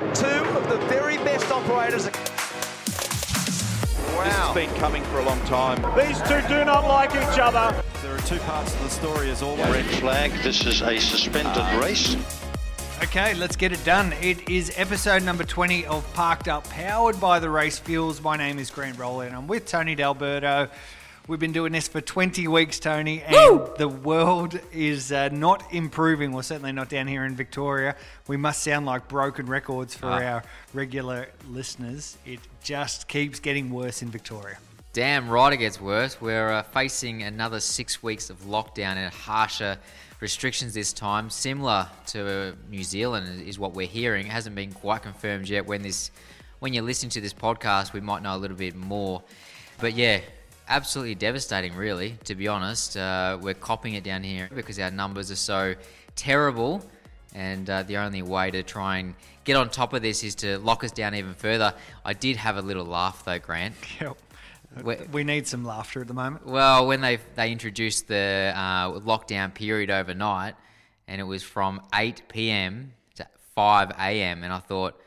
Two of the very best operators. Wow. This has been coming for a long time. These two do not like each other. There are two parts to the story as always. Red flag, this is a suspended ah. race. Okay, let's get it done. It is episode number 20 of Parked Up, powered by the Race Fuels. My name is Grant Rowley and I'm with Tony D'Alberto. We've been doing this for 20 weeks, Tony, and the world is uh, not improving. Well, certainly not down here in Victoria. We must sound like broken records for our regular listeners. It just keeps getting worse in Victoria. Damn right it gets worse. We're uh, facing another six weeks of lockdown and harsher restrictions this time, similar to New Zealand, is what we're hearing. It hasn't been quite confirmed yet. When this, when you're listening to this podcast, we might know a little bit more. But yeah, absolutely devastating, really. To be honest, uh, we're copping it down here because our numbers are so terrible. And uh, the only way to try and get on top of this is to lock us down even further. I did have a little laugh though, Grant. Yep. We- We need some laughter at the moment. Well, when they they introduced the uh, lockdown period overnight, and it was from 8 p.m. to 5 a.m., and I thought,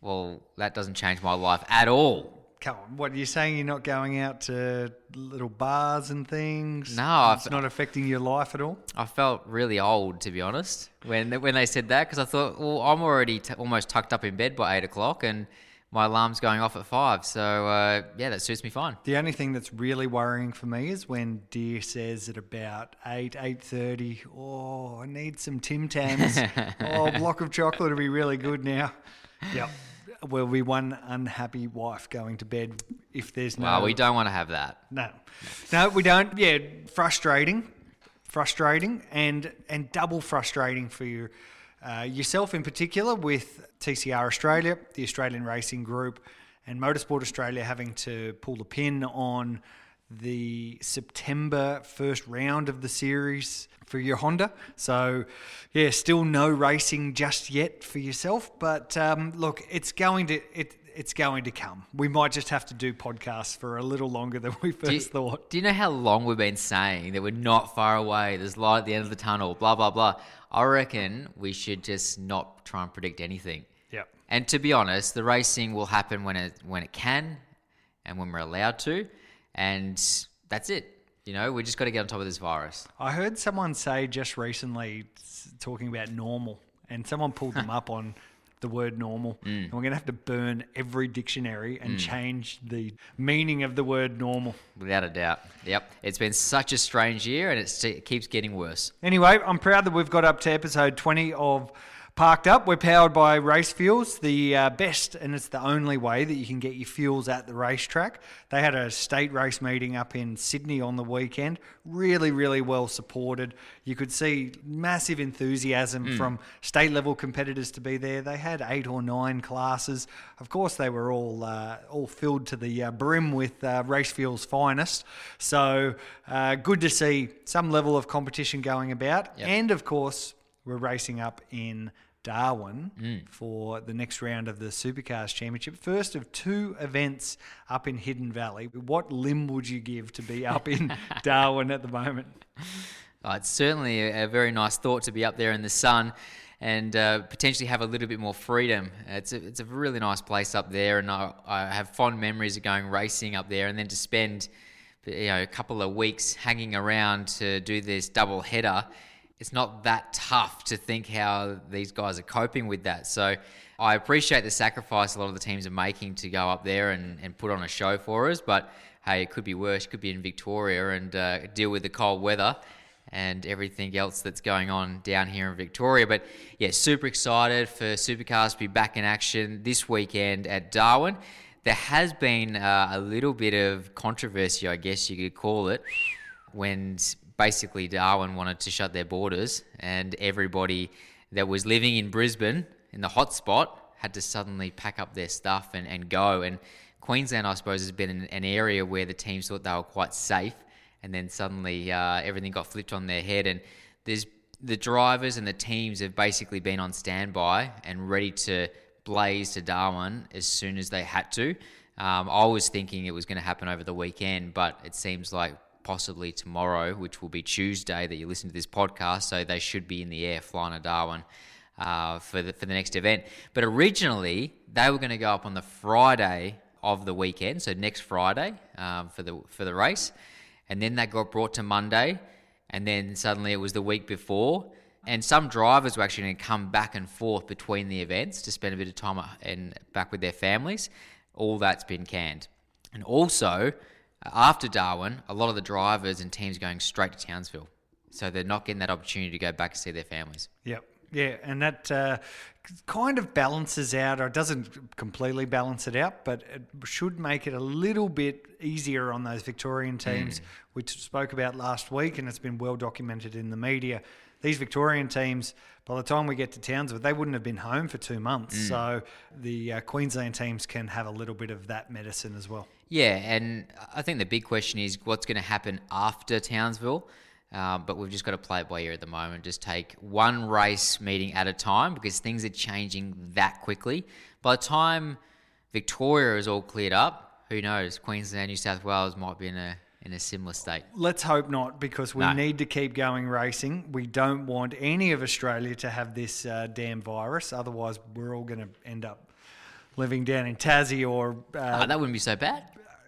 well, that doesn't change my life at all. Come on, what are you saying? You're not going out to little bars and things? No, it's I've- not affecting your life at all. I felt really old, to be honest, when when they said that, because I thought, well, I'm already t- almost tucked up in bed by eight o'clock, and my alarm's going off at five. So uh, yeah, that suits me fine. The only thing that's really worrying for me is when Deer says at about eight, eight thirty, "Oh, I need some Tim Tams. oh, a block of chocolate would be really good now." Yep. Will be one unhappy wife going to bed if there's no. Well, we don't want to have that. No, no, we don't. Yeah, frustrating, frustrating, and and double frustrating for you, uh, yourself in particular with TCR Australia, the Australian Racing Group, and Motorsport Australia having to pull the pin on the September first round of the series for your Honda. So, yeah, still no racing just yet for yourself. But um, look, it's going to it. It's going to come. We might just have to do podcasts for a little longer than we first Do you, thought. do you know how long we've been saying that we're not far away? There's light at the end of the tunnel, blah, blah, blah. I reckon we should just not try and predict anything. Yep. And to be honest, the racing will happen when it, when it can and when we're allowed to. And that's it. You know, we just got to get on top of this virus. I heard someone say just recently, talking about normal, and someone pulled them up on the word normal. Mm. And we're going to have to burn every dictionary and change the meaning of the word normal. Without a doubt. Yep. It's been such a strange year and it's, it keeps getting worse. Anyway, I'm proud that we've got up to episode 20 of Parked Up. We're powered by Race Fuels, the uh, best and it's the only way that you can get your fuels at the racetrack. They had a state race meeting up in Sydney on the weekend. Really, really well supported. You could see massive enthusiasm from state level competitors to be there. They had eight or nine classes. Of course, they were all uh, all filled to the uh, brim with uh, Race Fuels' finest. So uh, good to see some level of competition going about. Yep. And of course, we're racing up in Darwin for the next round of the Supercars Championship. First of two events up in Hidden Valley. What limb would you give to be up in Darwin at the moment? Uh, it's certainly a, a very nice thought to be up there in the sun and uh, potentially have a little bit more freedom. It's a, it's a really nice place up there, and I, I have fond memories of going racing up there, and then to spend you know a couple of weeks hanging around to do this double header. It's not that tough to think how these guys are coping with that. So I appreciate the sacrifice a lot of the teams are making to go up there and, and put on a show for us. But hey, it could be worse. It could be in Victoria and uh, deal with the cold weather and everything else that's going on down here in Victoria. But yeah, super excited for Supercars to be back in action this weekend at Darwin. There has been uh, a little bit of controversy, I guess you could call it, when basically Darwin wanted to shut their borders and everybody that was living in Brisbane in the hotspot had to suddenly pack up their stuff and, and go. And Queensland, I suppose, has been an, an area where the teams thought they were quite safe and then suddenly uh, everything got flipped on their head. And there's the drivers and the teams have basically been on standby and ready to blaze to Darwin as soon as they had to. Um, I was thinking it was going to happen over the weekend, but it seems like possibly tomorrow, which will be Tuesday that you listen to this podcast. So they should be in the air flying to Darwin. uh, for the for the next event. But originally they were going to go up on the Friday of the weekend, so next Friday um, for the for the race, and then that got brought to Monday, and then suddenly it was the week before. And some drivers were actually going to come back and forth between the events to spend a bit of time and back with their families. All that's been canned. And also, after Darwin, a lot of the drivers and teams are going straight to Townsville. So they're not getting that opportunity to go back and see their families. Yep. Yeah, and that uh, kind of balances out, or doesn't completely balance it out, but it should make it a little bit easier on those Victorian teams, we spoke about last week, and it's been well documented in the media. These Victorian teams, by the time we get to Townsville, they wouldn't have been home for two months. So the uh, Queensland teams can have a little bit of that medicine as well. Yeah, and I think the big question is what's going to happen after Townsville. Um, but we've just got to play it by ear at the moment. Just take one race meeting at a time because things are changing that quickly. By the time Victoria is all cleared up, who knows? Queensland, New South Wales might be in a in a similar state. Let's hope not, because we No. need to keep going racing. We don't want any of Australia to have this uh, damn virus. Otherwise, we're all going to end up living down in Tassie or. Uh, Uh, that wouldn't be so bad.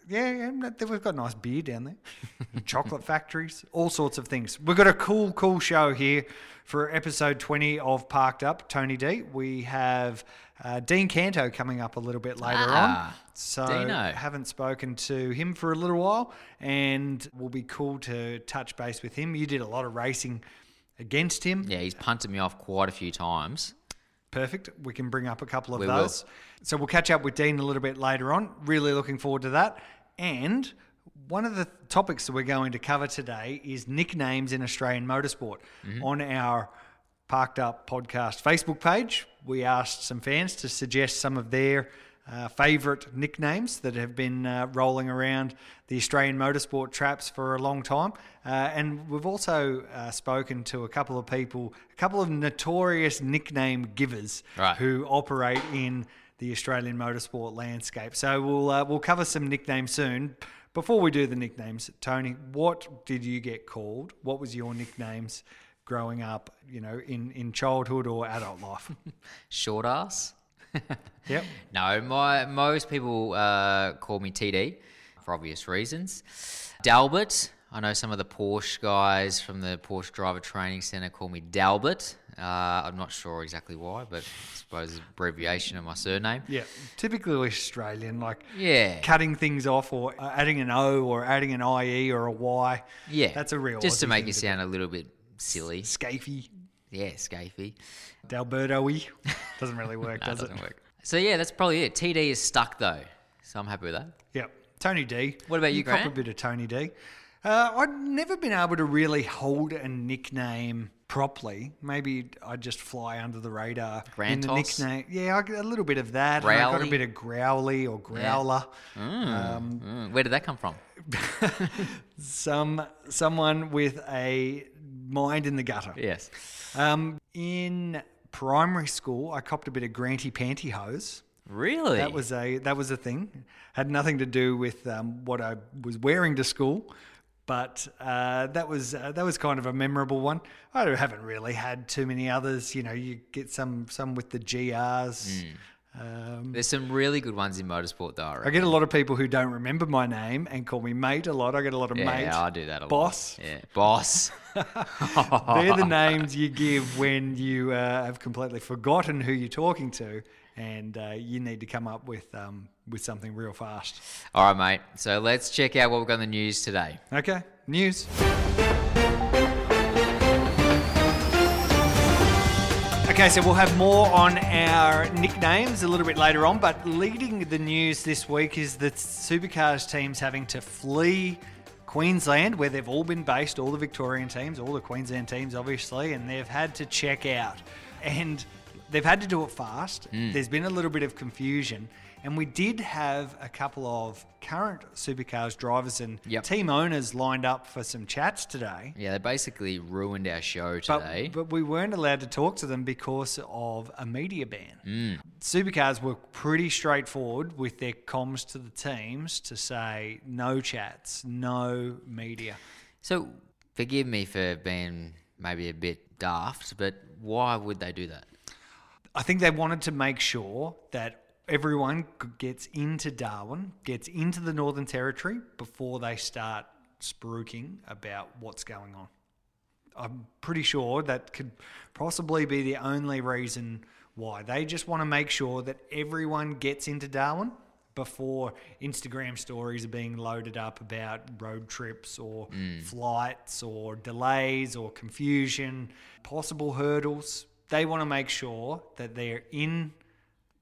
yeah, yeah, we've got nice beer down there, chocolate factories, all sorts of things. We've got a cool, cool show here for episode 20 of Parked Up, Tony D. We have uh, Dean Canto coming up a little bit later Ah, on. So Dino. haven't spoken to him for a little while and will be cool to touch base with him. You did a lot of racing against him. Yeah, he's punted me off quite a few times. Perfect. We can bring up a couple of We will. those. So we'll catch up with Dean a little bit later on. Really looking forward to that. And one of the topics that we're going to cover today is nicknames in Australian motorsport. Mm-hmm. On our Parked Up podcast Facebook page, we asked some fans to suggest some of their uh, favourite nicknames that have been uh, rolling around the Australian motorsport traps for a long time. Uh, and we've also uh, spoken to a couple of people, a couple of notorious nickname givers Right. who operate in the Australian motorsport landscape. So we'll uh, we'll cover some nicknames soon. Before we do the nicknames, Tony, what did you get called? What was your nicknames growing up? You know, in in childhood or adult life? Short ass. yep. No, my most people uh, call me TD for obvious reasons. Dalbert. I know some of the Porsche guys from the Porsche Driver Training Centre call me Dalbert. Uh, I'm not sure exactly why, but I suppose it's abbreviation of my surname. Yeah, typically Australian, like Yeah. cutting things off or uh, adding an O or adding an IE or a Y. Yeah, that's a real just to make you do. sound a little bit silly. Scafey, Yeah, scafey. Dalberto-y. Doesn't really work, That does doesn't it? work. So yeah, that's probably it. TD is stuck though, so I'm happy with that. Yep. Tony D. What about you, cop a bit of Tony D. Uh, I'd never been able to really hold a nickname properly. Maybe I'd just fly under the radar. in the nickname. Yeah, I got a little bit of that. I got a bit of growly or growler. Mm, where did that come from? Some someone with a mind in the gutter. Yes. Um, in primary school, I copped a bit of Granty Pantyhose. Really? That was a that was a thing. Had nothing to do with um, what I was wearing to school, but uh, that was uh, that was kind of a memorable one. I haven't really had too many others. You know, you get some some with the GRs. Um, There's some really good ones in motorsport though. I I get a lot of people who don't remember my name and call me mate a lot. I get a lot of mates. Yeah, mate. I do that a boss. lot. Boss. Yeah, boss. They're the names you give when you uh, have completely forgotten who you're talking to, and uh, you need to come up with um, with something real fast. All right, mate. So let's check out what we've got in the news today. Okay, news. Okay, so we'll have more on our nicknames a little bit later on, but leading the news this week is that supercars teams having to flee Queensland, where they've all been based, all the Victorian teams, all the Queensland teams, obviously, and they've had to check out. And they've had to do it fast. Hmm. There's been a little bit of confusion. And we did have a couple of current supercars drivers and Yep. team owners lined up for some chats today. Yeah, they basically ruined our show But, today. but we weren't allowed to talk to them because of a media ban. Mm. Supercars were pretty straightforward with their comms to the teams to say no chats, no media. so forgive me for being maybe a bit daft, but why would they do that? I think they wanted to make sure that everyone gets into Darwin, gets into the Northern Territory before they start spruiking about what's going on. I'm pretty sure that could possibly be the only reason why. They just want to make sure that everyone gets into Darwin before Instagram stories are being loaded up about road trips or mm. flights or delays or confusion, possible hurdles. They want to make sure that they're in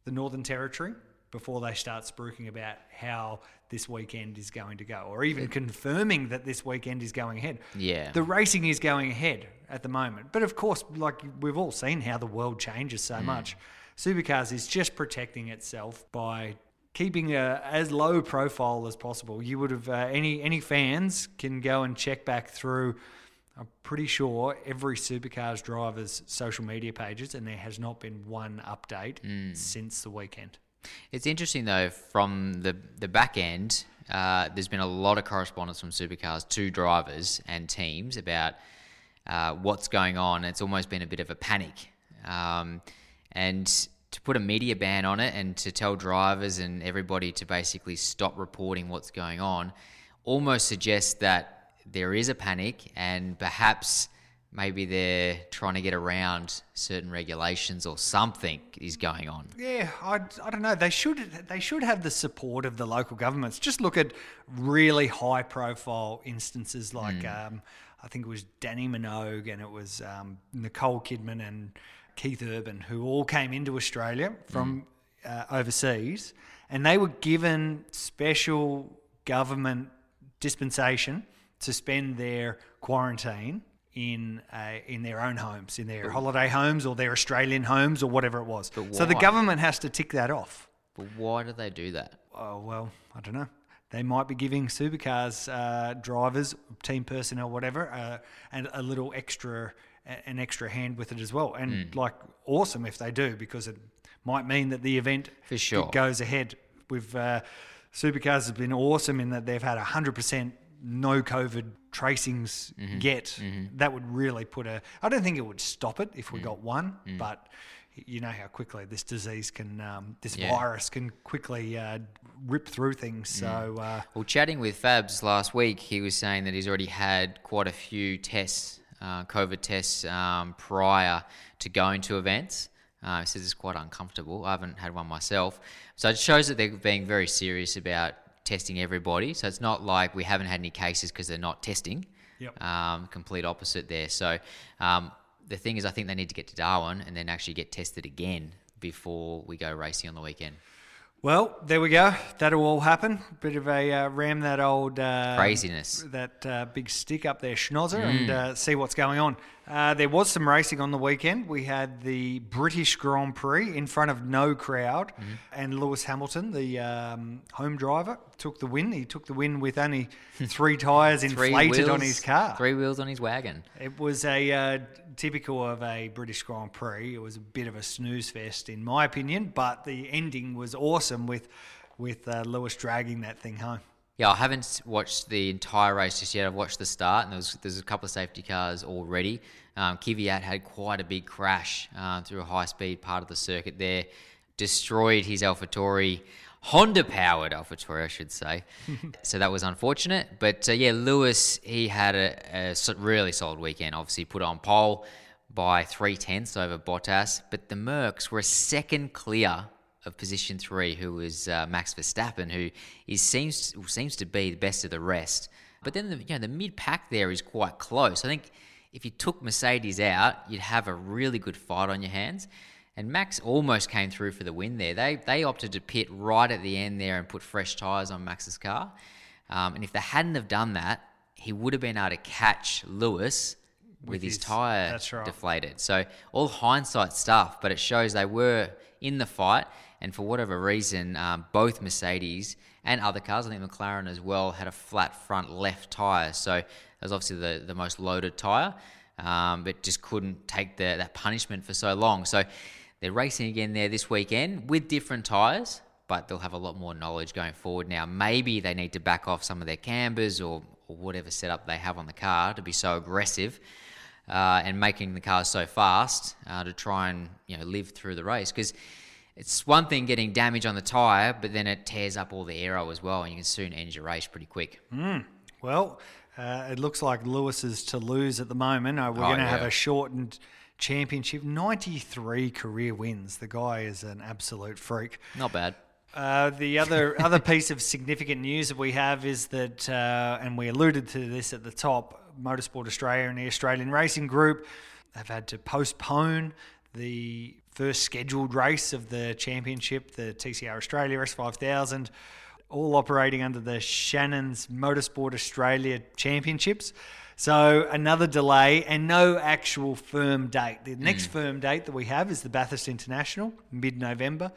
the Northern Territory before they start spruiking about how this weekend is going to go, or even confirming that this weekend is going ahead. Yeah. The racing is going ahead at the moment. But of course, like we've all seen how the world changes so much. Supercars is just protecting itself by keeping a, as low profile as possible. You would have, uh, any, any fans can go and check back through. I'm pretty sure every supercars driver's social media pages, and there has not been one update since the weekend. It's interesting though, from the the back end, uh, there's been a lot of correspondence from supercars to drivers and teams about uh, what's going on. It's almost been a bit of a panic, um, and to put a media ban on it and to tell drivers and everybody to basically stop reporting what's going on, almost suggests that there is a panic and perhaps maybe they're trying to get around certain regulations or something is going on. Yeah, I, I don't know. They should they should have the support of the local governments. Just look at really high profile instances like um, I think it was Dannii Minogue and it was um, Nicole Kidman and Keith Urban who all came into Australia from uh, overseas and they were given special government dispensation to spend their quarantine in uh, in their own homes, in their holiday homes or their Australian homes or whatever it was. But So the government has to tick that off. But why do they do that? Oh well, I don't know. They might be giving supercars uh, drivers, team personnel, whatever, uh, and a little extra, an extra hand with it as well. And Hmm. like, awesome if they do, because it might mean that the event For sure. goes ahead. With uh, supercars has been awesome in that they've had hundred percent no COVID tracings Mm-hmm. yet. That would really put a. I don't think it would stop it if Mm. we got one, but you know how quickly this disease can, um, this Yeah. virus can quickly uh, rip through things. So uh, Well, chatting with Fabs last week, he was saying that he's already had quite a few tests, uh, COVID tests, um, prior to going to events. Uh, he says it's quite uncomfortable. I haven't had one myself. So it shows that they're being very serious about testing everybody. So it's not like we haven't had any cases because they're not testing. Yep. Um, complete opposite there. So um, the thing is, I think they need to get to Darwin and then actually get tested again before we go racing on the weekend. Well, there we go. That'll all happen. Bit of a uh, ram that old uh, Craziness. that uh, big stick up there, schnozzer, and uh, see what's going on. Uh, there was some racing on the weekend. We had the British Grand Prix in front of no crowd, and Lewis Hamilton, the um, home driver, took the win. He took the win with only three tyres Three inflated on his car. Three wheels on his wagon. It was a uh, typical of a British Grand Prix. It was a bit of a snooze fest, in my opinion, but the ending was awesome with with uh, Lewis dragging that thing home. Yeah, I haven't watched the entire race just yet. I've watched the start, and there was, there's a couple of safety cars already. Um, Kvyat had quite a big crash uh, through a high-speed part of the circuit there, destroyed his AlphaTauri, Honda-powered AlphaTauri, I should say. so that was unfortunate. But uh, yeah, Lewis, he had a really solid weekend. Obviously, put on pole by three tenths over Bottas, but the Mercs were a second clear of position three, who was uh, Max Verstappen, who is seems seems to be the best of the rest. But then the you know the mid pack there is quite close. I think if you took Mercedes out, you'd have a really good fight on your hands. And Max almost came through for the win there. They they opted to pit right at the end there and put fresh tyres on Max's car. Um, and if they hadn't have done that, he would have been able to catch Lewis with, With his, his- tyre right. deflated. So all hindsight stuff, but it shows they were in the fight, and for whatever reason, um, both Mercedes and other cars, I think McLaren as well, had a flat front left tyre. So that was obviously the, the most loaded tyre, um, but just couldn't take the, that punishment for so long. So they're racing again there this weekend with different tyres. But they'll have a lot more knowledge going forward now. Maybe they need to back off some of their cambers or, or whatever setup they have on the car to be so aggressive uh, and making the cars so fast uh, to try and you know live through the race because it's one thing getting damage on the tire, but then it tears up all the aero as well, and you can soon end your race pretty quick. Well, uh, it looks like Lewis is to lose at the moment. Uh, we're Oh, going to have a shortened championship. 93 career wins. The guy is an absolute freak. Not bad. Uh, the other other piece of significant news that we have is that, uh, and we alluded to this at the top, Motorsport Australia and the Australian Racing Group have had to postpone the first scheduled race of the championship, the TCR Australia S5000, all operating under the Shannon's Motorsport Australia Championships. So another delay and no actual firm date. The next hmm. firm date that we have is the Bathurst International, mid-November.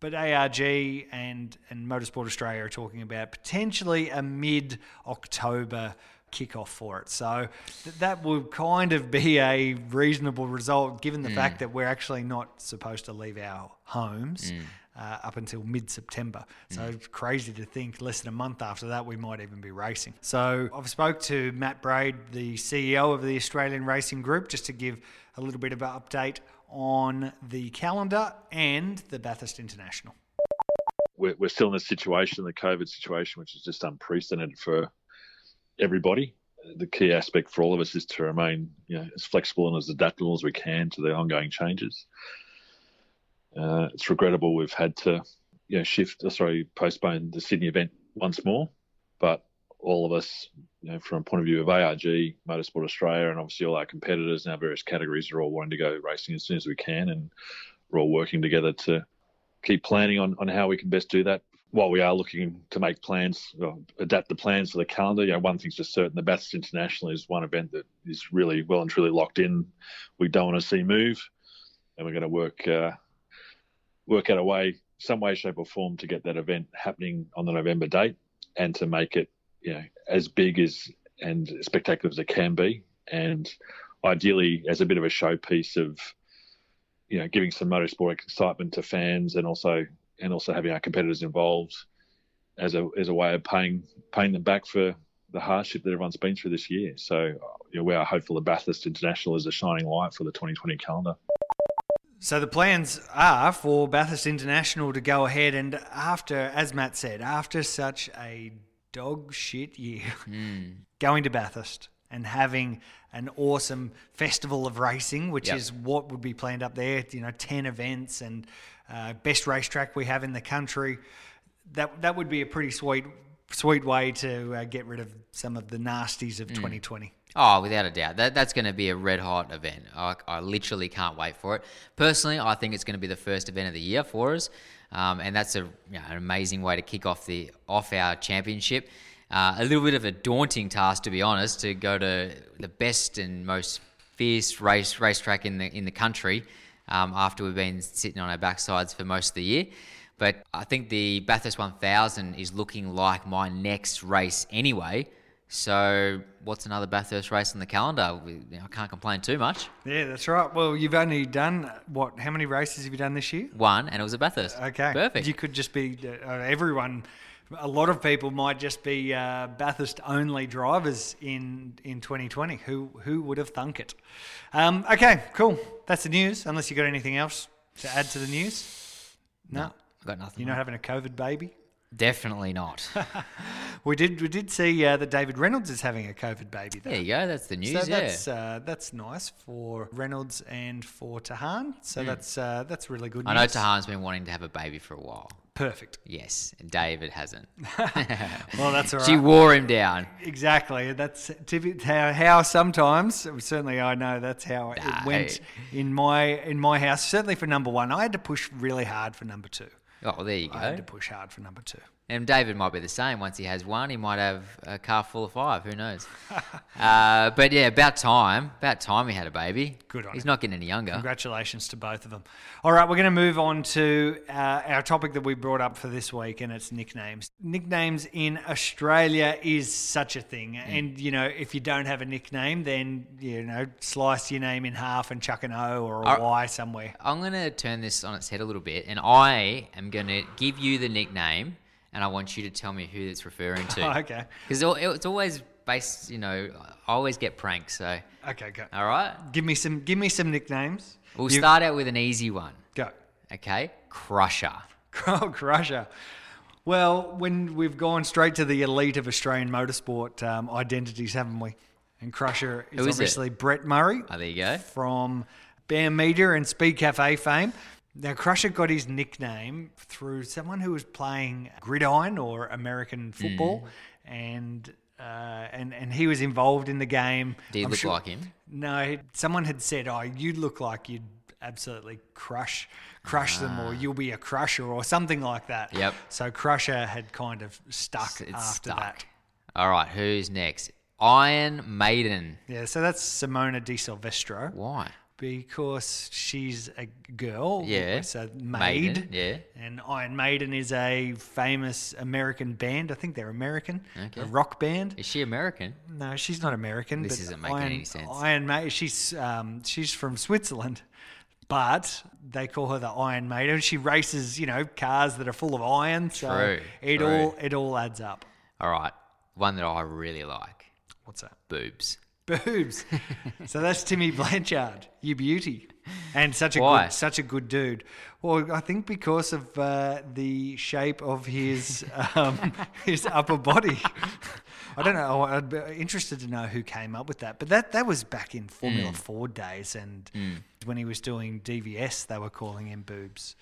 But ARG and, and Motorsport Australia are talking about potentially a mid October kickoff for it. So th- that would kind of be a reasonable result given the hmm. fact that we're actually not supposed to leave our homes. Hmm. Uh, up until mid September. Hmm. So it's crazy to think less than a month after that we might even be racing. So I've spoke to Matt Braid, the CEO of the Australian Racing Group, just to give a little bit of an update on the calendar and the Bathurst International. we're, we're still in a situation, the COVID situation, which is just unprecedented for everybody. The key aspect for all of us is to remain, you know, as flexible and as adaptable as we can to the ongoing changes. Uh, it's regrettable we've had to, you know, shift, uh, sorry, postpone the Sydney event once more, but all of us, you know, from a point of view of ARG, Motorsport Australia, and obviously all our competitors in our various categories are all wanting to go racing as soon as we can, and we're all working together to keep planning on, on how we can best do that. While we are looking to make plans, adapt the plans for the calendar, you know, one thing's just certain: the Bathurst International is one event that is really well and truly locked in. We don't want to see move, and we're going to work uh, work out a way, some way, shape, or form, to get that event happening on the November date, and to make it, you know, as big as and spectacular as it can be, and ideally as a bit of a showpiece of you know, giving some motorsport excitement to fans and also and also having our competitors involved as a as a way of paying paying them back for the hardship that everyone's been through this year. So you know, we are hopeful the Bathurst International is a shining light for the 2020 calendar. So the plans are for Bathurst International to go ahead and after, as Matt said, after such a dog shit year, hmm. going to Bathurst and having an awesome festival of racing, which Yep. is what would be planned up there. You know, ten events and uh, best racetrack we have in the country. That that would be a pretty sweet sweet way to uh, get rid of some of the nasties of 2020. Oh, without a doubt. That, that's going to be a red hot event. I, I literally can't wait for it. Personally, I think it's going to be the first event of the year for us. Um, and that's a, you know, an amazing way to kick off the off our championship. Uh, a little bit of a daunting task, to be honest, to go to the best and most fierce race racetrack in the in the country um, after we've been sitting on our backsides for most of the year. But I think the Bathurst 1000 is looking like my next race anyway. So what's another Bathurst race on the calendar? We, you know, I can't complain too much. Yeah, that's right. Well, you've only done what? How many races have you done this year? One, and it was a Bathurst. Okay, perfect. You could just be uh, everyone. A lot of people might just be uh, Bathurst only drivers in in 2020. Who who would have thunk it? Um, okay, cool. That's the news. Unless you got anything else to add to the news. No, I've got nothing. you're not having a COVID baby. Definitely not. We did we did see uh, that David Reynolds is having a COVID baby. Though. there you go. That's the news. So yeah. that's uh, that's nice for Reynolds and for Tahan. So that's uh, that's really good. I know. Tahan's been wanting to have a baby for a while. Perfect. Yes, and David hasn't. Well, that's all right. she wore him down. Exactly. That's how, how sometimes, certainly I know that's how it went in my in my house. Certainly for number one, I had to push really hard for number two. Oh, well, there you go. I had to push hard for number two. And David might be the same. Once he has one, he might have a car full of five. Who knows? uh, but yeah, about time. About time he had a baby. Good on He's him. not getting any younger. Congratulations to both of them. All right, we're going to move on to uh, our topic that we brought up for this week, and it's nicknames. Nicknames in Australia is such a thing, and you know, if you don't have a nickname, then you know, slice your name in half and chuck an O or a Are- Y somewhere. I'm going to turn this on its head a little bit, and I am going to give you the nickname, and I want you to tell me who it's referring to. Oh, okay. Because it's always based, you know, I always get pranked. So, Okay, go. all right. Give me some. Give me some nicknames. We'll You- start out with an easy one. Go. Okay, Crusher. Oh, Crusher. Well, when we've gone straight to the elite of Australian motorsport um, identities, haven't we? And Crusher is, is it? obviously Brett Murray Oh, there you go. from Bam Media and Speedcafe fame. Now, Crusher got his nickname through someone who was playing gridiron or American football, Mm. and uh, and and he was involved in the game. You I'm look sure- like him? No, someone had said, "Oh, you look like you'd absolutely crush crush them, or you'll be a crusher, or something like that." Ah. Yep. So Crusher had kind of stuck It's after stuck. that. All right, who's next? Iron Maiden. Yeah. So that's Simona Di Silvestro. Why? Because she's a girl. Yeah. So Maid. Maiden, yeah. And Iron Maiden is a famous American band. I think they're American. Okay. A rock band. Is she American? No, she's not American. This isn't making Iron, any sense. Iron Maiden. She's um, she's from Switzerland, but they call her the Iron Maiden. She races, you know, cars that are full of iron. So True, it true. all it all adds up. All right, one that I really like. What's that? Boobs. Boobs. so that's Timmy Blanchard, you beauty, and such a Why? good, such a good dude. Well, I think because of uh, the shape of his um, his upper body. I don't know. I'd be interested to know who came up with that. But that that was back in Mm. Formula Ford days, and when he was doing DVS, they were calling him boobs.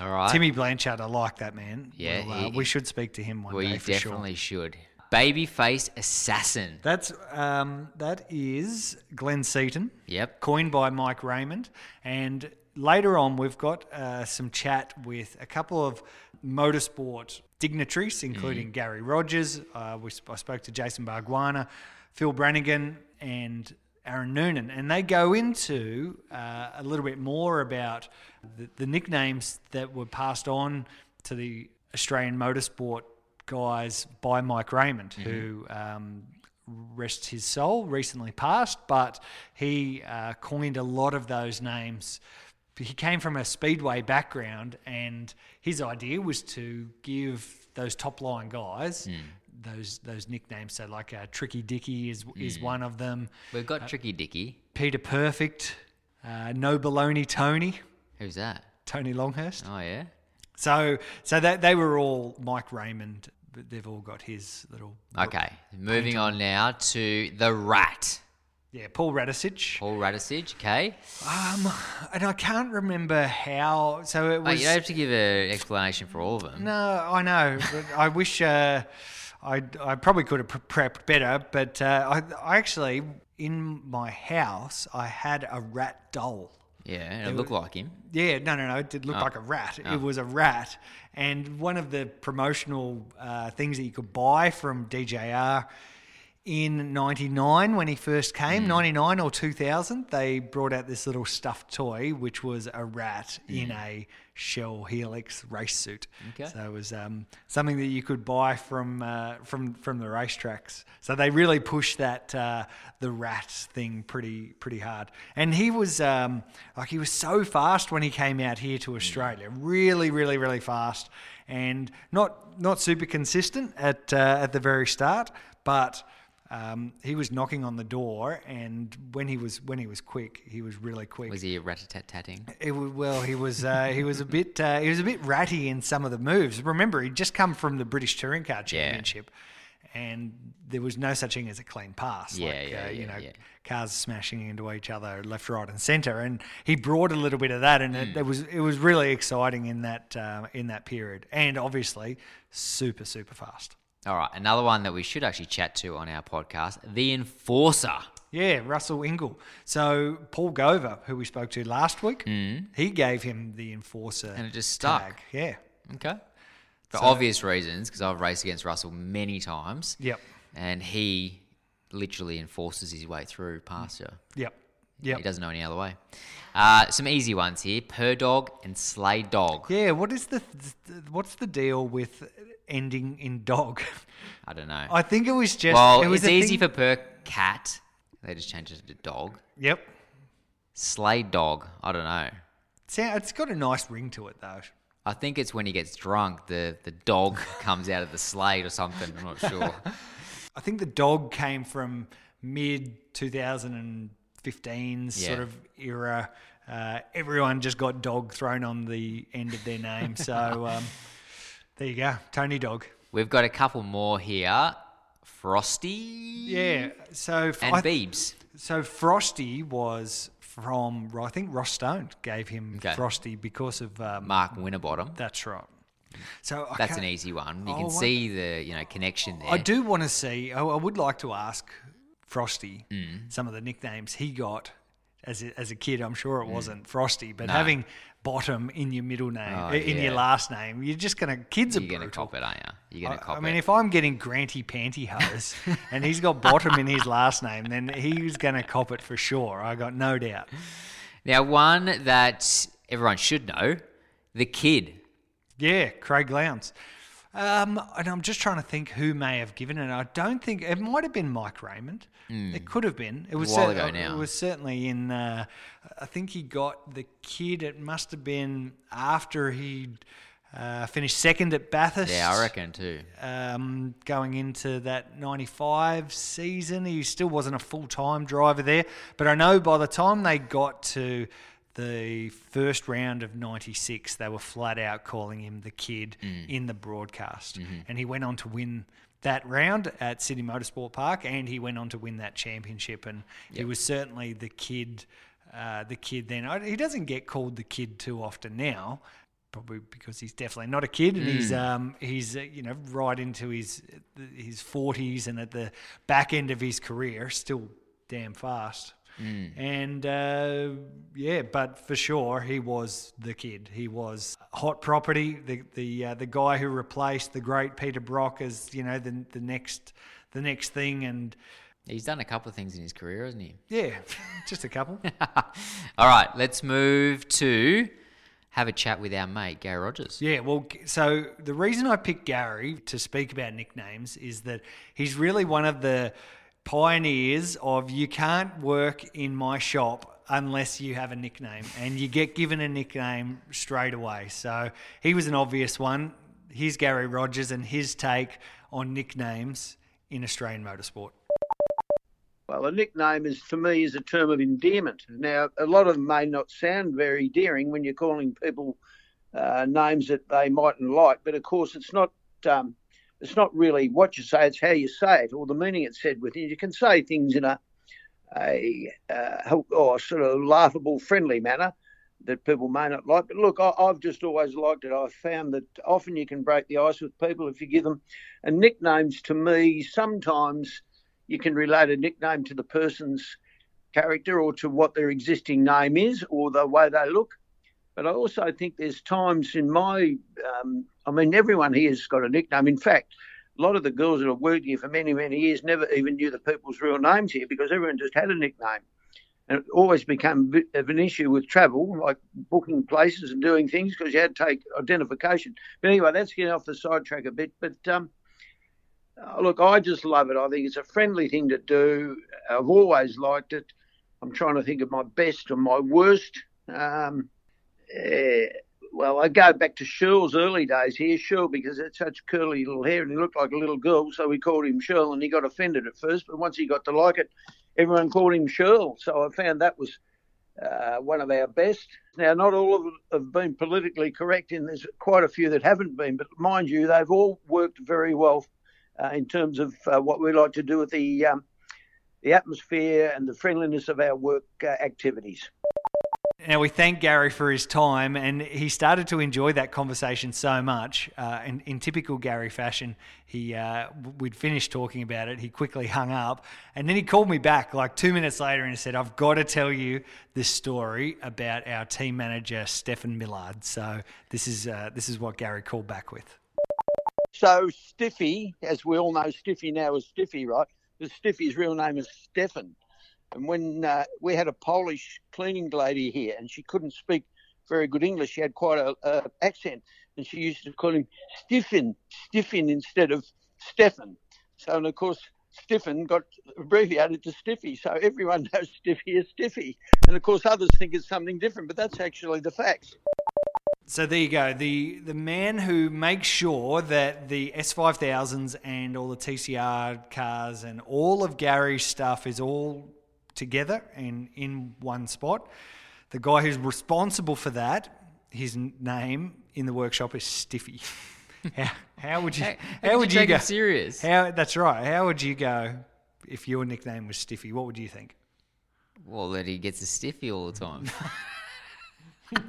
All right. Timmy Blanchard, I like that man. Yeah, Well, uh, he- we should speak to him one well, day you for sure. definitely should. Babyface assassin. That's um, that is Glenn Seton. Yep. Coined by Mike Raymond, and later on we've got uh, some chat with a couple of motorsport dignitaries, including Gary Rogers. Uh, we I spoke to Jason Bargwanna, Phil Branagan, and Aaron Noonan, and they go into uh, a little bit more about the, the nicknames that were passed on to the Australian motorsport guys by Mike Raymond, who um, rest his soul recently passed, but he uh, coined a lot of those names. He came from a speedway background, and his idea was to give those top line guys those those nicknames. So, like uh, Tricky Dicky is is one of them. We've got Tricky Dicky. Peter Perfect, uh, No Baloney Tony, Who's that? Tony Longhurst. Oh yeah. So, so that they were all Mike Raymond, but they've all got his little. Okay. Moving on now to the Rat. Yeah, Paul Radisich. Paul Radisich. Okay. Um, and I can't remember how. So it Oh, was. you don't have to give an explanation for all of them. no, I know. But I wish uh, I I probably could have prepped better. But uh, I, I actually in my house I had a rat doll. Yeah, and it looked like him. Yeah, no, no, no. It did look like a rat. It was a rat. And one of the promotional uh, things that you could buy from DJR in 99 when he first came, 99 or 2000, they brought out this little stuffed toy, which was a rat in a Shell Helix race suit. Okay. So it was um, something that you could buy from uh, from from the racetracks. So they really pushed that uh, the rat thing pretty pretty hard. And he was um, like he was so fast when he came out here to Australia, really really really fast, and not not super consistent at uh, at the very start, but. Um, he was knocking on the door, and when he was when he was quick, he was really quick. Was he a rat-a-tat-tatting? Well, he was uh, he was a bit uh, he was a bit ratty in some of the moves. Remember, he'd just come from the British Touring Car Championship, and there was no such thing as a clean pass. Yeah, like, yeah, uh, you yeah, know, yeah. cars smashing into each other left, right, and centre. And he brought a little bit of that, and it, it was it was really exciting in that uh, in that period, and obviously super super fast. All right, another one that we should actually chat to on our podcast, the Enforcer. Yeah, Russell Ingall. So Paul Gover, who we spoke to last week, he gave him the enforcer, Mm. And it just stuck. tag. Yeah. Okay. For obvious reasons, because I've raced against Russell many times. Yep. And he literally enforces his way through past you. Yep. Yep. He doesn't know any other way. Uh, some easy ones here: Per Dog and Slay Dog. Yeah. What is the what's the deal with ending in dog? I don't know. I think it was just. well, it was it's easy thing- for Per Cat. They just changed it to Dog. Yep. Slay Dog. I don't know. It's got a nice ring to it though. I think it's when he gets drunk, the, the dog comes out of the slate or something. I'm not sure. I think the dog came from mid 2015 Yeah. sort of era. Uh, everyone just got dog thrown on the end of their name. So um, there you go, Tony Dog. We've got a couple more here. Frosty. Yeah. So f- And I- Beebs. So Frosty was from I think Ross Stone gave him Okay. Frosty because of um, Mark Winterbottom. That's right. So I That's an easy one. You Oh, can see the you know connection there. I do want to see. I, I would like to ask Frosty Mm. some of the nicknames he got as a, as a kid. I'm sure it wasn't Frosty, but Mm. No. having Bottom in your middle name, Oh, in yeah. your last name, you're just gonna kids are You're gonna cop it, aren't you? You're gonna I, cop I mean, it. if I'm getting Granty Pantyhose and he's got Bottom in his last name, then he's gonna cop it for sure. I got no doubt. Now, one that everyone should know, the kid. Yeah, Craig Lowndes. Um, and I'm just trying to think who may have given it. I don't think it might have been Mike Raymond. It could have been. It was Hmm. while cer- ago It was certainly in. Uh, I think he got the kid. It must have been after he uh, finished second at Bathurst. Yeah, I reckon too. Um, going into that 95 season, he still wasn't a full time driver there. But I know by the time they got to the first round of 96, they were flat out calling him the kid Mm. in the broadcast. Mm-hmm. And he went on to win that round at Sydney Motorsport Park and he went on to win that championship. And he was certainly the kid. Uh, the kid then I, he doesn't get called the kid too often now probably because he's definitely not a kid and he's um he's uh, you know right into his his 40s and at the back end of his career still damn fast and uh, yeah but for sure he was the kid he was hot property the the uh, the guy who replaced the great Peter Brock as you know the the next the next thing and He's done a couple of things in his career, hasn't he? yeah just a couple All right, let's move to have a chat with our mate Gary Rogers. Yeah, well, so the reason I picked Gary to speak about nicknames is that he's really one of the pioneers of you can't work in my shop unless you have a nickname, and you get given a nickname straight away. So he was an obvious one. Here's Gary Rogers and his take on nicknames in Australian motorsport. Well, a nickname is for me is a term of endearment. Now, a lot of them may not sound very endearing when you're calling people uh, names that they mightn't like, but of course, it's not. Um, it's not really what you say; it's how you say it, or the meaning it's said with. You can say things in a a uh, or sort of laughable, friendly manner that people may not like. But look, I, I've just always liked it. I've found that often you can break the ice with people if you give them. And nicknames to me sometimes you can relate a nickname to the person's character or to what their existing name is or the way they look. But I also think there's times in my, um, I mean, everyone here's got a nickname. In fact, a lot of the girls that have worked here for many, many years never even knew the people's real names here because everyone just had a nickname. And it always became of an issue with travel, like booking places and doing things because you had to take identification. But anyway, that's getting off the sidetrack a bit. But um, uh, look, I just love it. I think it's a friendly thing to do. I've always liked it. I'm trying to think of my best or my worst. Um, eh, well, I go back to Shirl's early days here, Shirl, because it's such curly little hair and he looked like a little girl, so we called him Shirl and he got offended at first, but once he got to like it, everyone called him Shirl. So I found that was uh, one of our best. Now, not all of them have been politically correct, and there's quite a few that haven't been, but mind you, they've all worked very well uh, in terms of uh, what we like to do with the um, the atmosphere and the friendliness of our work uh, activities. Now, we thank Gary for his time, and he started to enjoy that conversation so much. Uh, in, in typical Gary fashion, he uh, we'd finished talking about it. He quickly hung up, and then he called me back like two minutes later and he said, "I've got to tell you this story about our team manager Stefan Millard." So this is uh, this is what Gary called back with. So Stiffy, as we all know, Stiffy now is Stiffy, right? But Stiffy's real name is Stefan. And when uh, we had a Polish cleaning lady here, and she couldn't speak very good English, she had quite a, a accent, and she used to call him Stiffin, Stiffin instead of Stefan. So, and of course, Stiffin got abbreviated to Stiffy, so everyone knows Stiffy is Stiffy. And of course, others think it's something different, but that's actually the facts. So there you go. The the man who makes sure that the S5000s and all the TCR cars and all of Gary's stuff is all together and in one spot. The guy who's responsible for that, his name in the workshop is Stiffy. how, how would you How- how, how would you you take go him serious? How that's right. How would you go if your nickname was Stiffy? What would you think? Well, that he gets a stiffy all the time.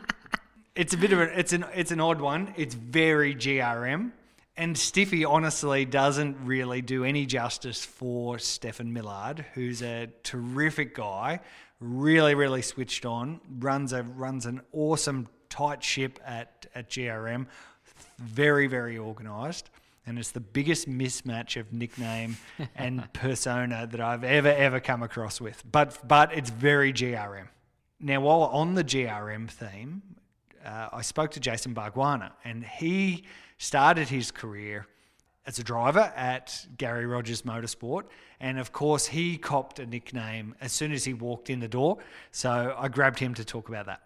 It's a bit of a it's an it's an odd one. It's very GRM. And Stiffy honestly doesn't really do any justice for Stefan Millard, who's a terrific guy, really, really switched on, runs a runs an awesome tight ship at, at GRM, very, very organised. And it's the biggest mismatch of nickname and persona that I've ever, ever come across with. But but it's very GRM. Now, while on the GRM theme, uh, I spoke to Jason Bargwanna, and he started his career as a driver at Gary Rogers Motorsport. And of course, he copped a nickname as soon as he walked in the door. So I grabbed him to talk about that.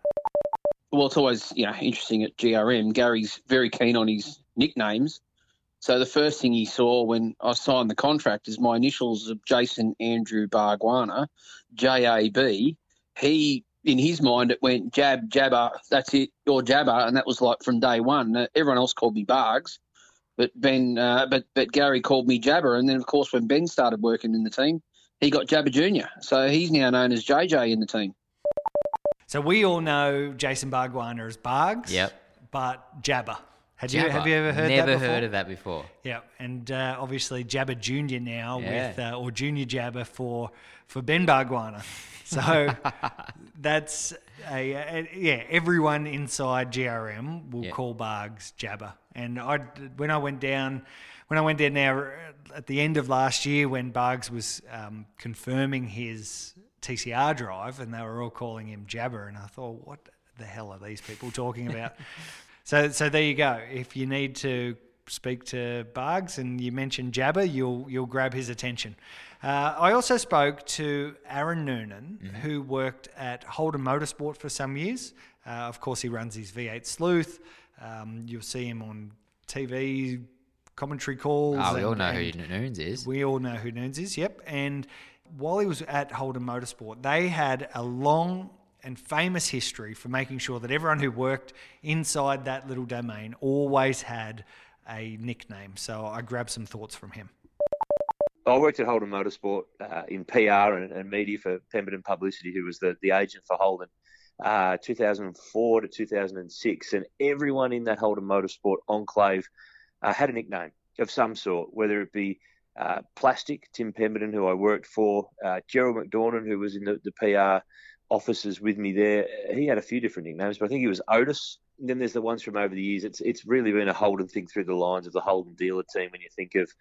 well, it's always you know interesting at GRM. Gary's very keen on his nicknames. So the first thing he saw when I signed the contract is my initials of Jason Andrew Bargwanna, J A B. He in his mind it went Jab Jabber. That's it, or Jabber, and that was like from day one. Uh, everyone else called me Bargs, but Ben, uh, but but Gary called me Jabber, and then of course when Ben started working in the team, he got Jabber Junior. So he's now known as JJ in the team. So we all know Jason Bargwanna as Bargs. Yep. But Jabba. Had you have you ever heard Never that before? Never heard of that before. Yeah, and uh, obviously Jabber Junior now Yeah. with uh, or Junior Jabber for for Ben Bargwanna. So that's a, a yeah. Everyone inside GRM will Yeah. call Bargs Jabber, And I when I went down when I went down now at the end of last year when Bargs was um, confirming his TCR drive and they were all calling him Jabber, and I thought, what the hell are these people talking about? So, so there you go. If you need to speak to Bargs and you mention Jabber, you'll you'll grab his attention. Uh, I also spoke to Aaron Noonan, who worked at Holden Motorsport for some years. Uh, of course, he runs his V8 Sleuth. Um, you'll see him on TV commentary calls. Oh, we all know who Noons is. we all know who Noons is, yep. And while he was at Holden Motorsport, they had a long and famous history for making sure that everyone who worked inside that little domain always had a nickname. So I grabbed some thoughts from him. I worked at Holden Motorsport uh, in PR and, and media for Pemberton Publicity, who was the, the agent for Holden, uh, 2004 to 2006. And everyone in that Holden Motorsport enclave uh, had a nickname of some sort, whether it be uh, Plastic, Tim Pemberton, who I worked for, uh, Gerald McDornan, who was in the, the PR offices with me there. He had a few different nicknames, but I think he was Otis. And then there's the ones from over the years. It's it's really been a Holden thing through the lines of the Holden dealer team when you think of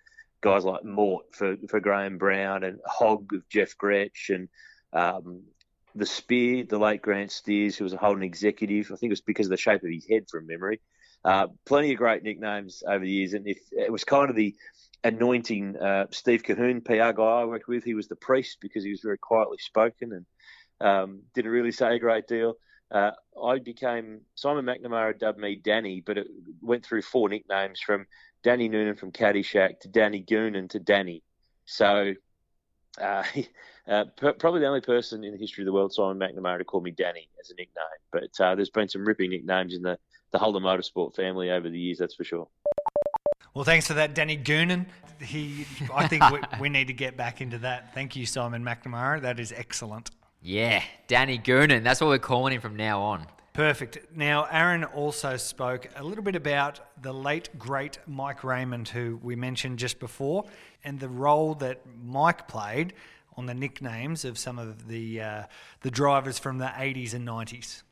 guys like Mort for, for Graham Brown and Hogg of Jeff Gretsch and um, the Spear, the late Grant Steers, who was a Holden executive. I think it was because of the shape of his head from memory. Uh, plenty of great nicknames over the years, and if it was kind of the anointing uh, Steve Cahoon, PR guy I worked with. He was the priest because he was very quietly spoken and um, didn't really say a great deal. Uh, I became Simon McNamara dubbed me Danny, but it went through four nicknames from Danny Noonan from Caddyshack to Danny Goonan to Danny. So uh, uh, p- probably the only person in the history of the world, Simon McNamara, to call me Danny as a nickname. But uh, there's been some ripping nicknames in the, the Holden Motorsport family over the years, that's for sure. Well, thanks for that, Danny Goonan. He, I think we, we need to get back into that. Thank you, Simon McNamara. That is excellent. Yeah, Danny Goonan. That's what we're calling him from now on. Perfect. Now, Aaron also spoke a little bit about the late, great Mike Raymond, who we mentioned just before, and the role that Mike played on the nicknames of some of the uh, the drivers from the 80s and 90s.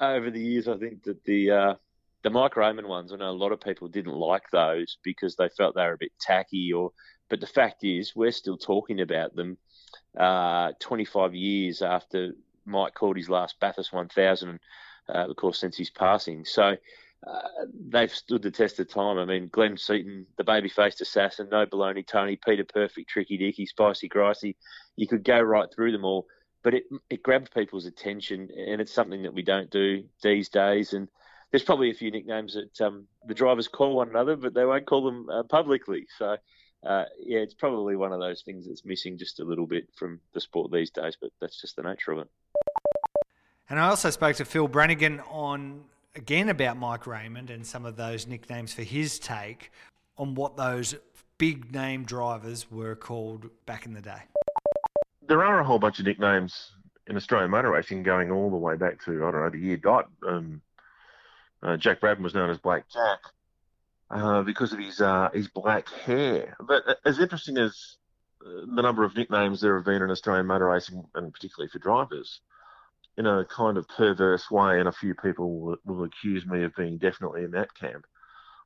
over the years, I think that the uh, the Mike Raymond ones, I know a lot of people didn't like those because they felt they were a bit tacky. Or, but the fact is, we're still talking about them uh, 25 years after Mike called his last Bathurst 1000, uh, of course, since his passing. So. Uh, they've stood the test of time. I mean, Glenn Seton, the baby-faced assassin, No Baloney, Tony, Peter Perfect, Tricky Dicky, Spicy Gricey. You could go right through them all but it it grabbed people's attention, and it's something that we don't do these days. And there's probably a few nicknames that um, the drivers call one another, but they won't call them uh, publicly. So, uh, yeah, it's probably one of those things that's missing just a little bit from the sport these days, but that's just the nature of it. And I also spoke to Phil Branagan on again about Mike Raymond and some of those nicknames for his take on what those big name drivers were called back in the day. There are a whole bunch of nicknames in Australian motor racing going all the way back to, I don't know, the year dot. Um, uh, Jack Brabham was known as Black Jack uh, because of his uh, his black hair. But as interesting as uh, the number of nicknames there have been in Australian motor racing, and particularly for drivers, in a kind of perverse way, and a few people will, will accuse me of being definitely in that camp.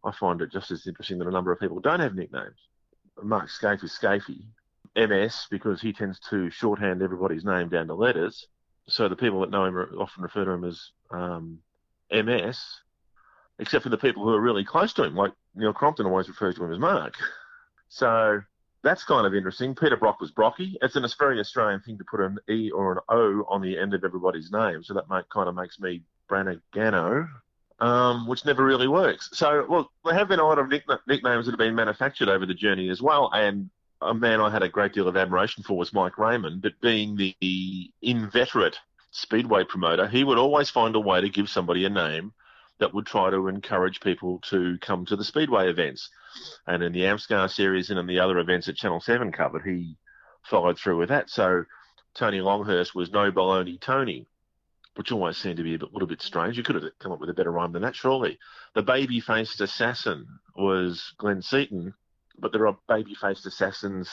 I find it just as interesting that a number of people don't have nicknames. Mark Skaife is Scafey, MS because he tends to shorthand everybody's name down to letters. So the people that know him often refer to him as um, MS, except for the people who are really close to him, like Neil Crompton always refers to him as Mark. So that's kind of interesting. Peter Brock was Brocky. It's an very Australian thing to put an E or an O on the end of everybody's name. So that might, kind of makes me Branagano, um, which never really works. So, well, there have been a lot of nick- nicknames that have been manufactured over the journey as well. And a man I had a great deal of admiration for was Mike Raymond, but being the inveterate speedway promoter, he would always find a way to give somebody a name that would try to encourage people to come to the speedway events. And in the AMSCAR series and in the other events that Channel 7 covered, he followed through with that. So Tony Longhurst was No Baloney Tony, which always seemed to be a bit, little bit strange. You could have come up with a better rhyme than that, surely. The baby-faced assassin was Glenn Seton, but there are baby-faced assassins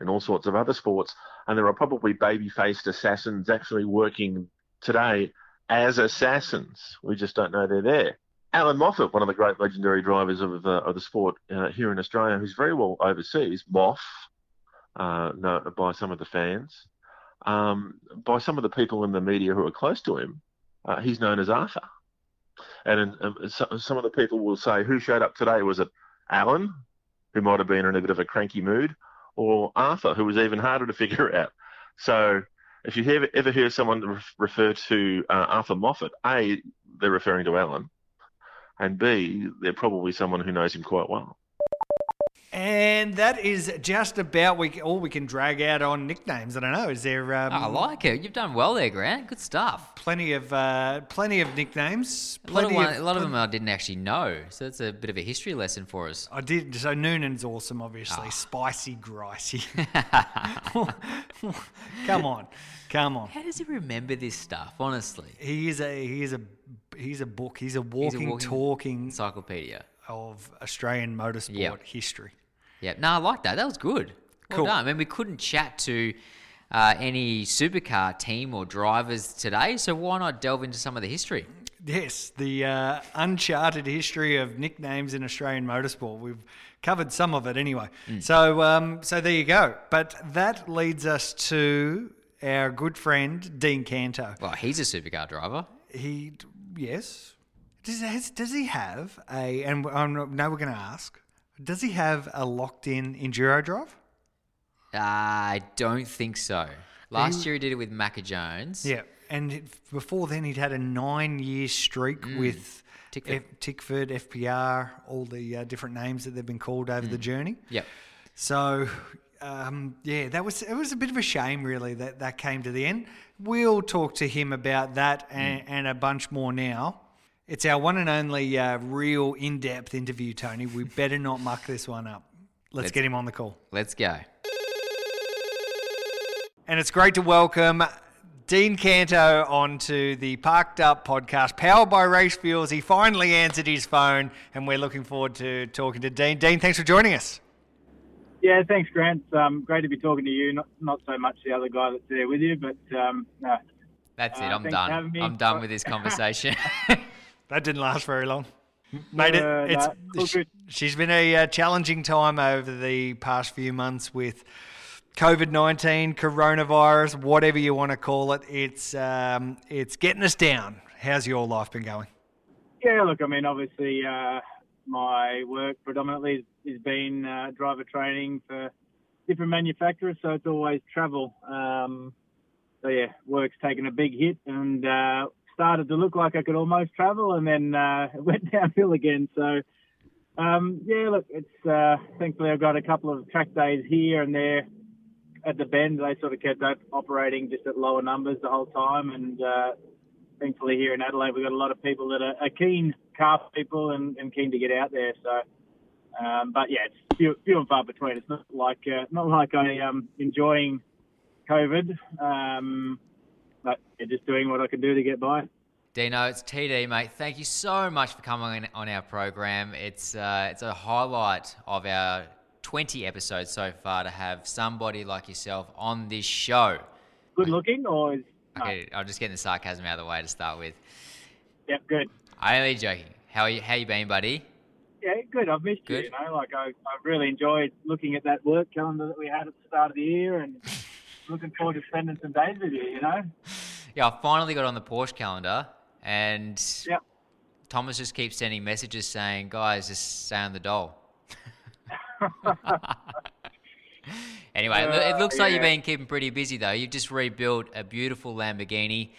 in all sorts of other sports, and there are probably baby-faced assassins actually working today as assassins. We just don't know they're there. Allan Moffat, one of the great legendary drivers of, uh, of the sport uh, here in Australia, who's very well overseas, Moff, uh, by some of the fans, um, by some of the people in the media who are close to him, uh, he's known as Arthur. And in, so, some of the people will say, who showed up today? Was it Alan, who might have been in a bit of a cranky mood, or Arthur, who was even harder to figure out? So if you ever, ever hear someone refer to uh, Arthur Moffat, A, they're referring to Alan, and B, they're probably someone who knows him quite well. And that is just about we all we can drag out on nicknames. I don't know. Is there? Um, I like it. You've done well there, Grant. Good stuff. Plenty of uh, plenty of nicknames. A lot, of, Plenty one, a lot of them I didn't actually know, so it's a bit of a history lesson for us. I did. So Noonan's awesome, obviously. Ah. Spicy, gricey. Come on, come on. How does he remember this stuff? Honestly, He is a he is a he's a book. He's a walking, walking talking encyclopedia of Australian motorsport Yep. history. Yeah, no, I like that. That was good. Well Cool. done. I mean, we couldn't chat to uh, any supercar team or drivers today, so why not delve into some of the history? Yes, the uh, uncharted history of nicknames in Australian motorsport. We've covered some of it anyway. Mm. So, um, so there you go. But that leads us to our good friend Dean Canto. Well, he's a supercar driver. He, yes. Does, has, does he have a? And I'm not, no, we're going to ask. Does he have a locked-in enduro drive? I don't think so. Last He- year he did it with Macca Jones. Yeah, and before then he'd had a nine-year streak with Tickford. F- Tickford, FPR, all the uh, different names that they've been called over the journey. Yep. So, um, yeah, that was it was a bit of a shame, really, that that came to the end. We'll talk to him about that and, and a bunch more now. It's our one and only uh, real in-depth interview, Tony. We better not muck this one up. Let's, Let's- get him on the call. Let's go. And it's great to welcome Dean Canto onto the Parked Up podcast, powered by Race Fuels. He finally answered his phone, and we're looking forward to talking to Dean. Dean, thanks for joining us. Yeah, thanks, Grant. Um, great to be talking to you. Not not so much the other guy that's there with you, but um, no. That's it. Uh, I'm thanks for having done. I'm done with this conversation. That didn't last very long. Mate, it, Uh, it's, no, all sh- good. she's been a uh, challenging time over the past few months with COVID 19, coronavirus, whatever you want to call it. It's, um, it's getting us down. How's your life been going? Yeah, look, I mean, obviously, uh, my work predominantly has been uh, driver training for different manufacturers, so it's always travel. Um, so yeah, work's taken a big hit, and uh, started to look like I could almost travel, and then uh, went downhill again. So, um, yeah, look, it's uh, thankfully I've got a couple of track days here and there at the bend. They sort of kept operating just at lower numbers the whole time, and uh, thankfully here in Adelaide we've got a lot of people that are, are keen car people and, and, keen to get out there. So. Um, but yeah, it's few, few and far between. It's not like uh, not like I am um, enjoying COVID. Um, but yeah, just doing what I can do to get by. Dino, it's TD, mate. Thank you so much for coming on our program. It's uh, it's a highlight of our 20 episodes so far to have somebody like yourself on this show. Good looking, or is okay? I'm just getting the sarcasm out of the way to start with. Yep, good. I'm only joking. How are you? How you been, buddy? Yeah, good. I've missed good. you. You know, like I, I really enjoyed looking at that work calendar that we had at the start of the year, and looking forward to spending some days with you, you know? Yeah, I finally got on the Porsche calendar, and yep. Thomas just keeps sending messages saying, guys, just stay on the dole. anyway, uh, it looks like you've been keeping pretty busy, though. You've just rebuilt a beautiful Lamborghini,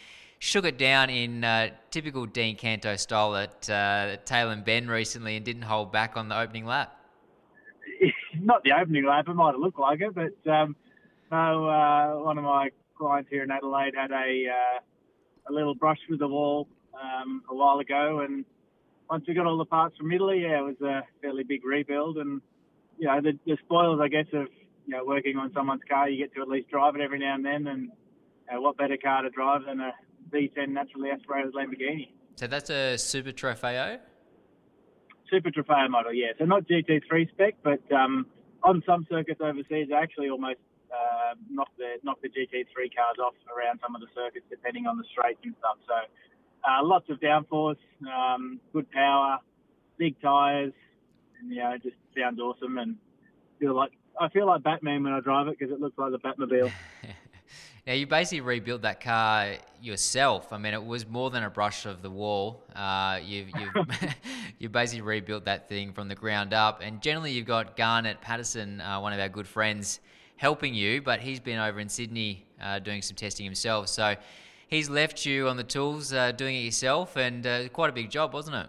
shook it down in uh, typical Dean Canto style at uh, and Bend recently, and didn't hold back on the opening lap. Not the opening lap, it might have looked like it, but um, no, uh, one of my clients here in Adelaide had a uh, a little brush with the wall um, a while ago, and once we got all the parts from Italy, yeah, it was a fairly big rebuild, and you know the, the spoils, I guess, of you know working on someone's car, you get to at least drive it every now and then, and what better car to drive than a V10 naturally aspirated Lamborghini? So that's a Super Trofeo. Super Trofeo model, yeah. So not GT3 spec, but um, on some circuits overseas, they actually almost uh, knock the knock the GT3 cars off around some of the circuits, depending on the straight and stuff. So uh, lots of downforce, um, good power, big tyres, and you know, it just sounds awesome. And feel like I feel like Batman when I drive it because it looks like the Batmobile. Now you basically rebuilt that car yourself. I mean, it was more than a brush of the wall. Uh, you've you've you basically rebuilt that thing from the ground up. And generally, you've got Garnet Patterson, uh, one of our good friends, helping you, but he's been over in Sydney uh, doing some testing himself. So he's left you on the tools uh, doing it yourself, and uh, quite a big job, wasn't it?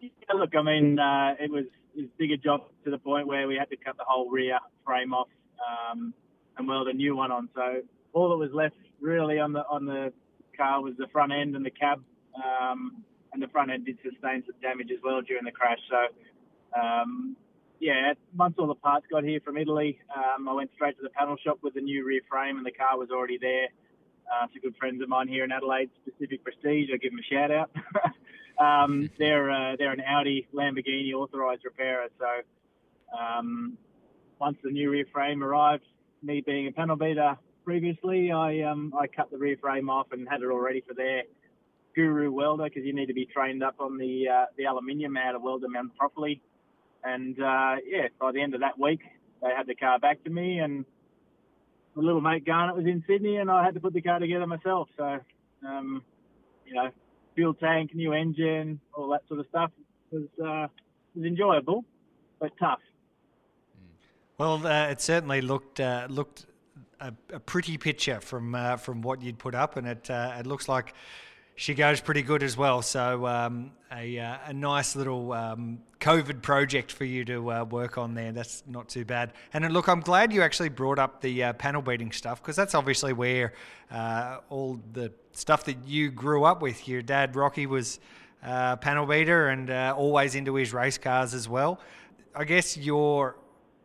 Yeah, look, I mean, uh, it was it was a bigger job to the point where we had to cut the whole rear frame off um, and weld a new one on. So all that was left really on the on the car was the front end and the cab. Um, and the front end did sustain some damage as well during the crash. So um, yeah, once all the parts got here from Italy, um, I went straight to the panel shop with the new rear frame, and the car was already there. Uh, good friends of mine here in Adelaide, Pacific Prestige. I give them a shout out. um, they're uh, they're an Audi Lamborghini authorised repairer. So um, once the new rear frame arrived, me being a panel beater previously, I um, I cut the rear frame off and had it all ready for their guru welder because you need to be trained up on the uh, the aluminium how to weld them in properly. And uh, yeah, by the end of that week, they had the car back to me, and my little mate Garnet was in Sydney, and I had to put the car together myself. So, um, you know, fuel tank, new engine, all that sort of stuff was uh, was enjoyable, but tough. Well, uh, it certainly looked uh, looked a, a, pretty picture from uh, from what you'd put up, and it uh, it looks like she goes pretty good as well. So um, a, uh, a nice little um, COVID project for you to uh, work on there. That's not too bad. And look, I'm glad you actually brought up the panel beating stuff because that's obviously where all the stuff that you grew up with. Your dad Rocky was panel beater and always into his race cars as well. I guess your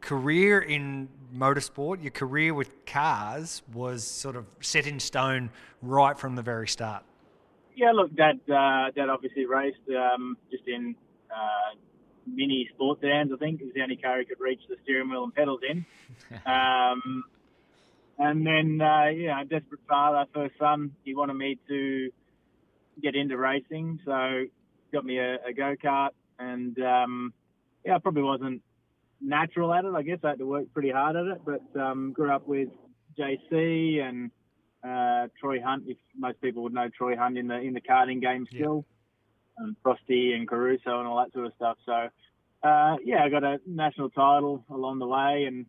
career in motorsport, your career with cars was sort of set in stone right from the very start. Yeah, look, Dad, uh, Dad obviously raced um, just in uh, mini sports sedans. I think was the only car he could reach the steering wheel and pedals in. um, and then, uh, yeah, desperate father, first son. He wanted me to get into racing, so got me a, a go kart, and um, yeah, I probably wasn't natural at it. I guess I had to work pretty hard at it, but um, grew up with JC and uh, Troy Hunt, if most people would know Troy Hunt in the in the karting game still, yeah. and Frosty and Caruso and all that sort of stuff. So uh, yeah, I got a national title along the way, and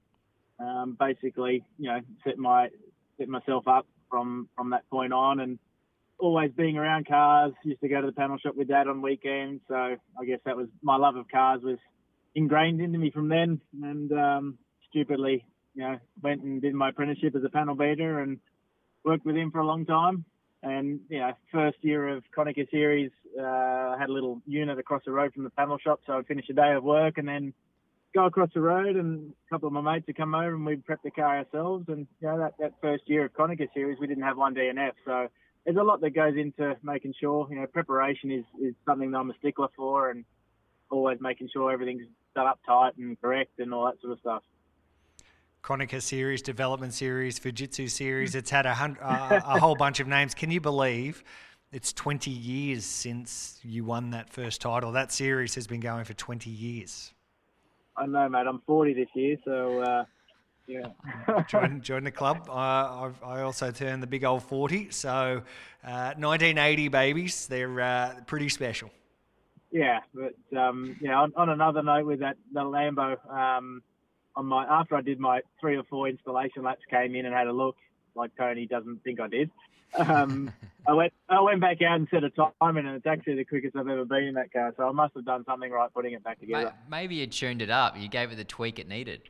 um, basically you know set my set myself up from from that point on, and always being around cars. Used to go to the panel shop with dad on weekends. So I guess that was my love of cars was ingrained into me from then. And um, stupidly, you know, went and did my apprenticeship as a panel beater and worked with him for a long time. And you know, first year of Konica Series, uh, I had a little unit across the road from the panel shop, so I'd finish a day of work and then go across the road, and a couple of my mates would come over and we'd prep the car ourselves. And you know, that, that first year of Konica Series, we didn't have one DNF, so there's a lot that goes into making sure. You know, preparation is is something that I'm a stickler for, and always making sure everything's up tight and correct and all that sort of stuff. Konica series, development series, Fujitsu series. It's had a, hun- uh, a whole bunch of names. Can you believe it's 20 years since you won that first title? That series has been going for 20 years. I know, mate. I'm 40 this year, so uh, yeah. join, join the club. Uh, I've, I also turned the big old 40. So uh, 1980 babies, they're uh, pretty special. Yeah, but um, yeah. On, on, another note, with that the Lambo, um, on my after I did my three or four installation laps, came in and had a look. Like Tony doesn't think I did. Um, I went I went back out and set a time and it's actually the quickest I've ever been in that car. So I must have done something right putting it back together. Maybe you tuned it up. You gave it the tweak it needed.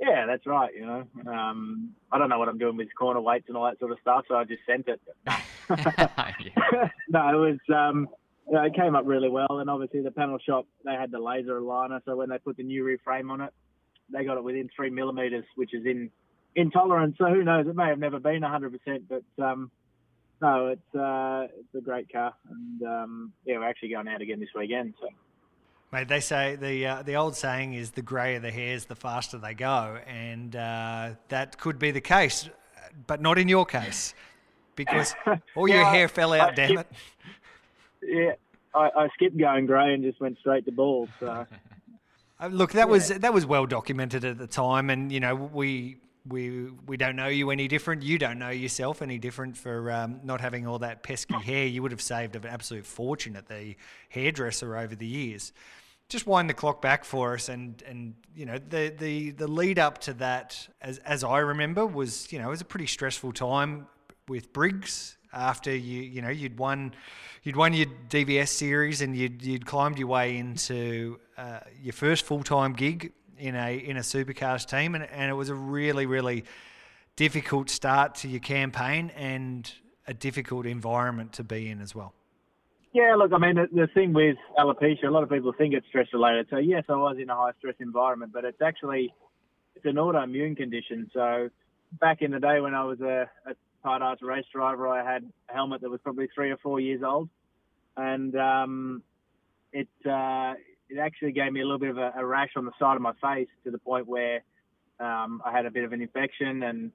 Yeah, that's right. You know, um, I don't know what I'm doing with corner weights and all that sort of stuff, so I just sent it. no, it was. Um, you know, it came up really well, and obviously the panel shop they had the laser aligner, so when they put the new rear frame on it, they got it within three millimeters, which is in intolerance. So who knows? It may have never been 100%, but um, no, it's uh, it's a great car, and um, yeah, we're actually going out again this weekend. So. Mate, they say the uh, the old saying is the greyer the hairs, the faster they go, and uh, that could be the case, but not in your case, because all yeah, your hair fell out. I damn it! Yeah, I, I, skipped going grey and just went straight to bald. So. Uh, look, that yeah. was that was well documented at the time, and you know we we we don't know you any different. You don't know yourself any different for um, not having all that pesky hair. You would have saved an absolute fortune at the hairdresser over the years. Just wind the clock back for us, and and you know the the the lead up to that, as as I remember, was you know it was a pretty stressful time with Briggs after you you know you'd won you'd won your DVS series and you'd you'd climbed your way into uh, your first full time gig in a in a supercars team, and, and it was a really really difficult start to your campaign and a difficult environment to be in as well. Yeah, look, I mean, the, the thing with alopecia, a lot of people think it's stress related. So yes, I was in a high stress environment, but it's actually it's an autoimmune condition. So back in the day when I was a, a tight arts race driver, I had a helmet that was probably three or four years old, and um, it uh, it actually gave me a little bit of a, a, rash on the side of my face to the point where um, I had a bit of an infection and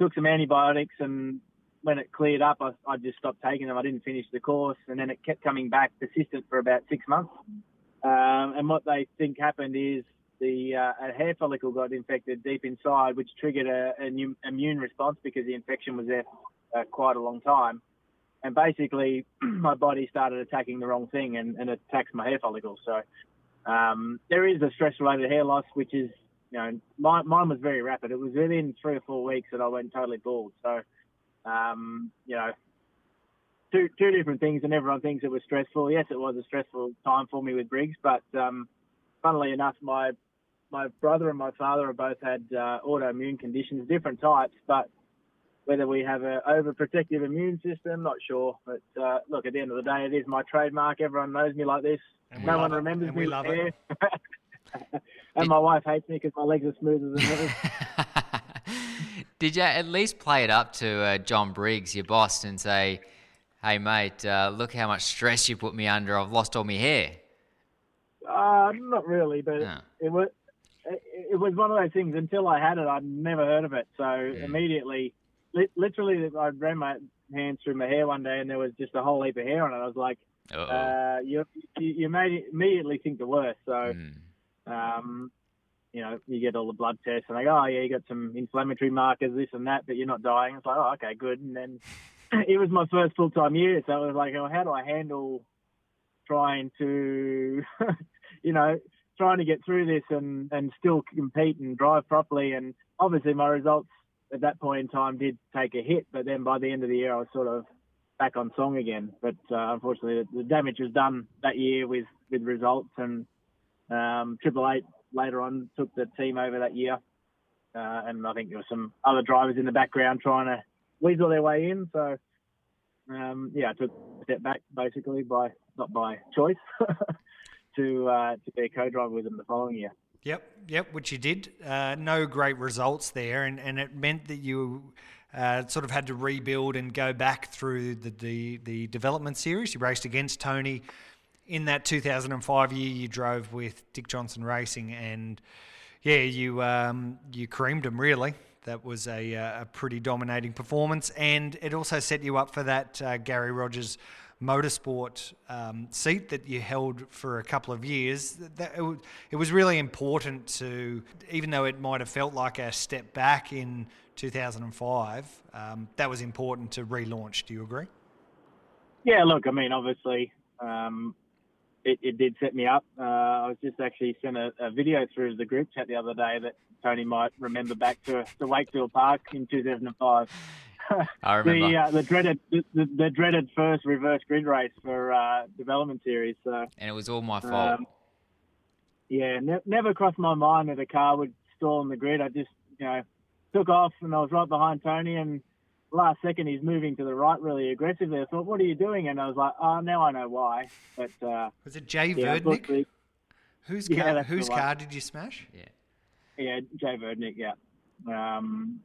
took some antibiotics. And when it cleared up, I, I, just stopped taking them. I didn't finish the course, and then it kept coming back persistent for about six months. Um, and what they think happened is the uh, a hair follicle got infected deep inside, which triggered a, an immune response because the infection was there uh, quite a long time. And basically, my body started attacking the wrong thing and, and attacks my hair follicles. So um, there is a stress-related hair loss, which is, you know, my, mine was very rapid. It was within three or four weeks that I went totally bald. So, um, you know, two two different things, and everyone thinks it was stressful. Yes, it was a stressful time for me with Briggs, but um, funnily enough, my my brother and my father have both had uh, autoimmune conditions, different types, but whether we have an overprotective immune system, not sure. But uh, look, at the end of the day, it is my trademark. Everyone knows me like this. No one it. remembers and me. We love it. and my wife hates me because my legs are smoother than hers. Did you at least play it up to uh, John Briggs, your boss, and say, "Hey, mate, uh, look how much stress you put me under. I've lost all my hair." Uh, not really, but no. it was it, it, was one of those things. Until I had it, I'd never heard of it. So yeah. immediately, li- literally, I ran my hands through my hair one day, and there was just a whole heap of hair on it. I was like, uh, you, you made immediately think the worst. So, mm. um, you know, you get all the blood tests, and they go, oh yeah, you got some inflammatory markers, this and that, but you're not dying. It's like, oh, okay, good. And then it was my first full time year, so it was like, oh, how do I handle trying to, you know, trying to get through this and, and still compete and drive properly. And obviously, my results at that point in time did take a hit. But then by the end of the year, I was sort of back on song again. But uh, unfortunately, the, damage was done that year with with results, and um, Triple Eight later on took the team over that year. Uh, and I think there were some other drivers in the background trying to weasel their way in. So, um, yeah, I took a step back basically by not by choice to uh, to be a co-driver with them the following year. Yep, yep, which you did. Uh, no great results there, and, and it meant that you uh, sort of had to rebuild and go back through the, the, the development series. You raced against Tony in that 2005 year. You drove with Dick Johnson Racing, and yeah, you um, you creamed him really. That was a, uh, a pretty dominating performance, and it also set you up for that uh, Garry Rogers motorsport um, seat that you held for a couple of years. That, it, it, was really important to, even though it might have felt like a step back in 2005, um, that was important to relaunch. Do you agree? Yeah, look, I mean, obviously, um, it, it, did set me up. Uh, I was just actually sent a, a, video through the group chat the other day that Tony might remember back to, to Wakefield Park in 2005. I remember the, uh, the dreaded the, the, the, dreaded first reverse grid race for uh, development series. So and it was all my fault. Um, yeah, ne- never crossed my mind that a car would stall on the grid. I just you know took off and I was right behind Tony and last second he's moving to the right really aggressively. I thought, what are you doing? And I was like, oh, now I know why. But uh, was it Jay yeah, Verdnik? Whose car? Yeah, whose car did you smash? Yeah, yeah, Jay Verdnik. Yeah. Um,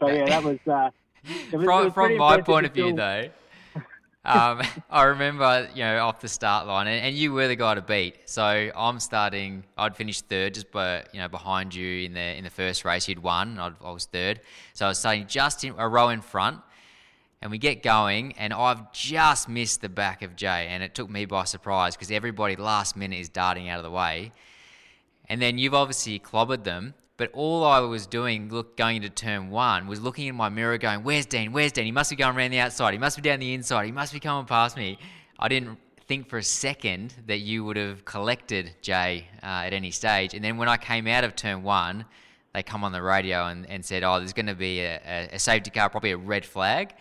so yeah, that was. Uh, was, from from my point of view, though, um, I remember you know off the start line, and, and, you were the guy to beat. So I'm starting. I'd finished third, just by, you know behind you in the in the first race. You'd won. I'd, i was third, so I was starting just in, a row in front. And we get going, and I've just missed the back of Jay, and it took me by surprise because everybody last minute is darting out of the way. And then you've obviously clobbered them, but all I was doing, look, going into turn one, was looking in my mirror, going, "Where's Dean? Where's Dean? He must be going around the outside. He must be down the inside. He must be coming past me." I didn't think for a second that you would have collected Jay uh, at any stage. And then when I came out of turn one, they come on the radio and, and said, "Oh, there's going to be a, a, safety car, probably a red flag."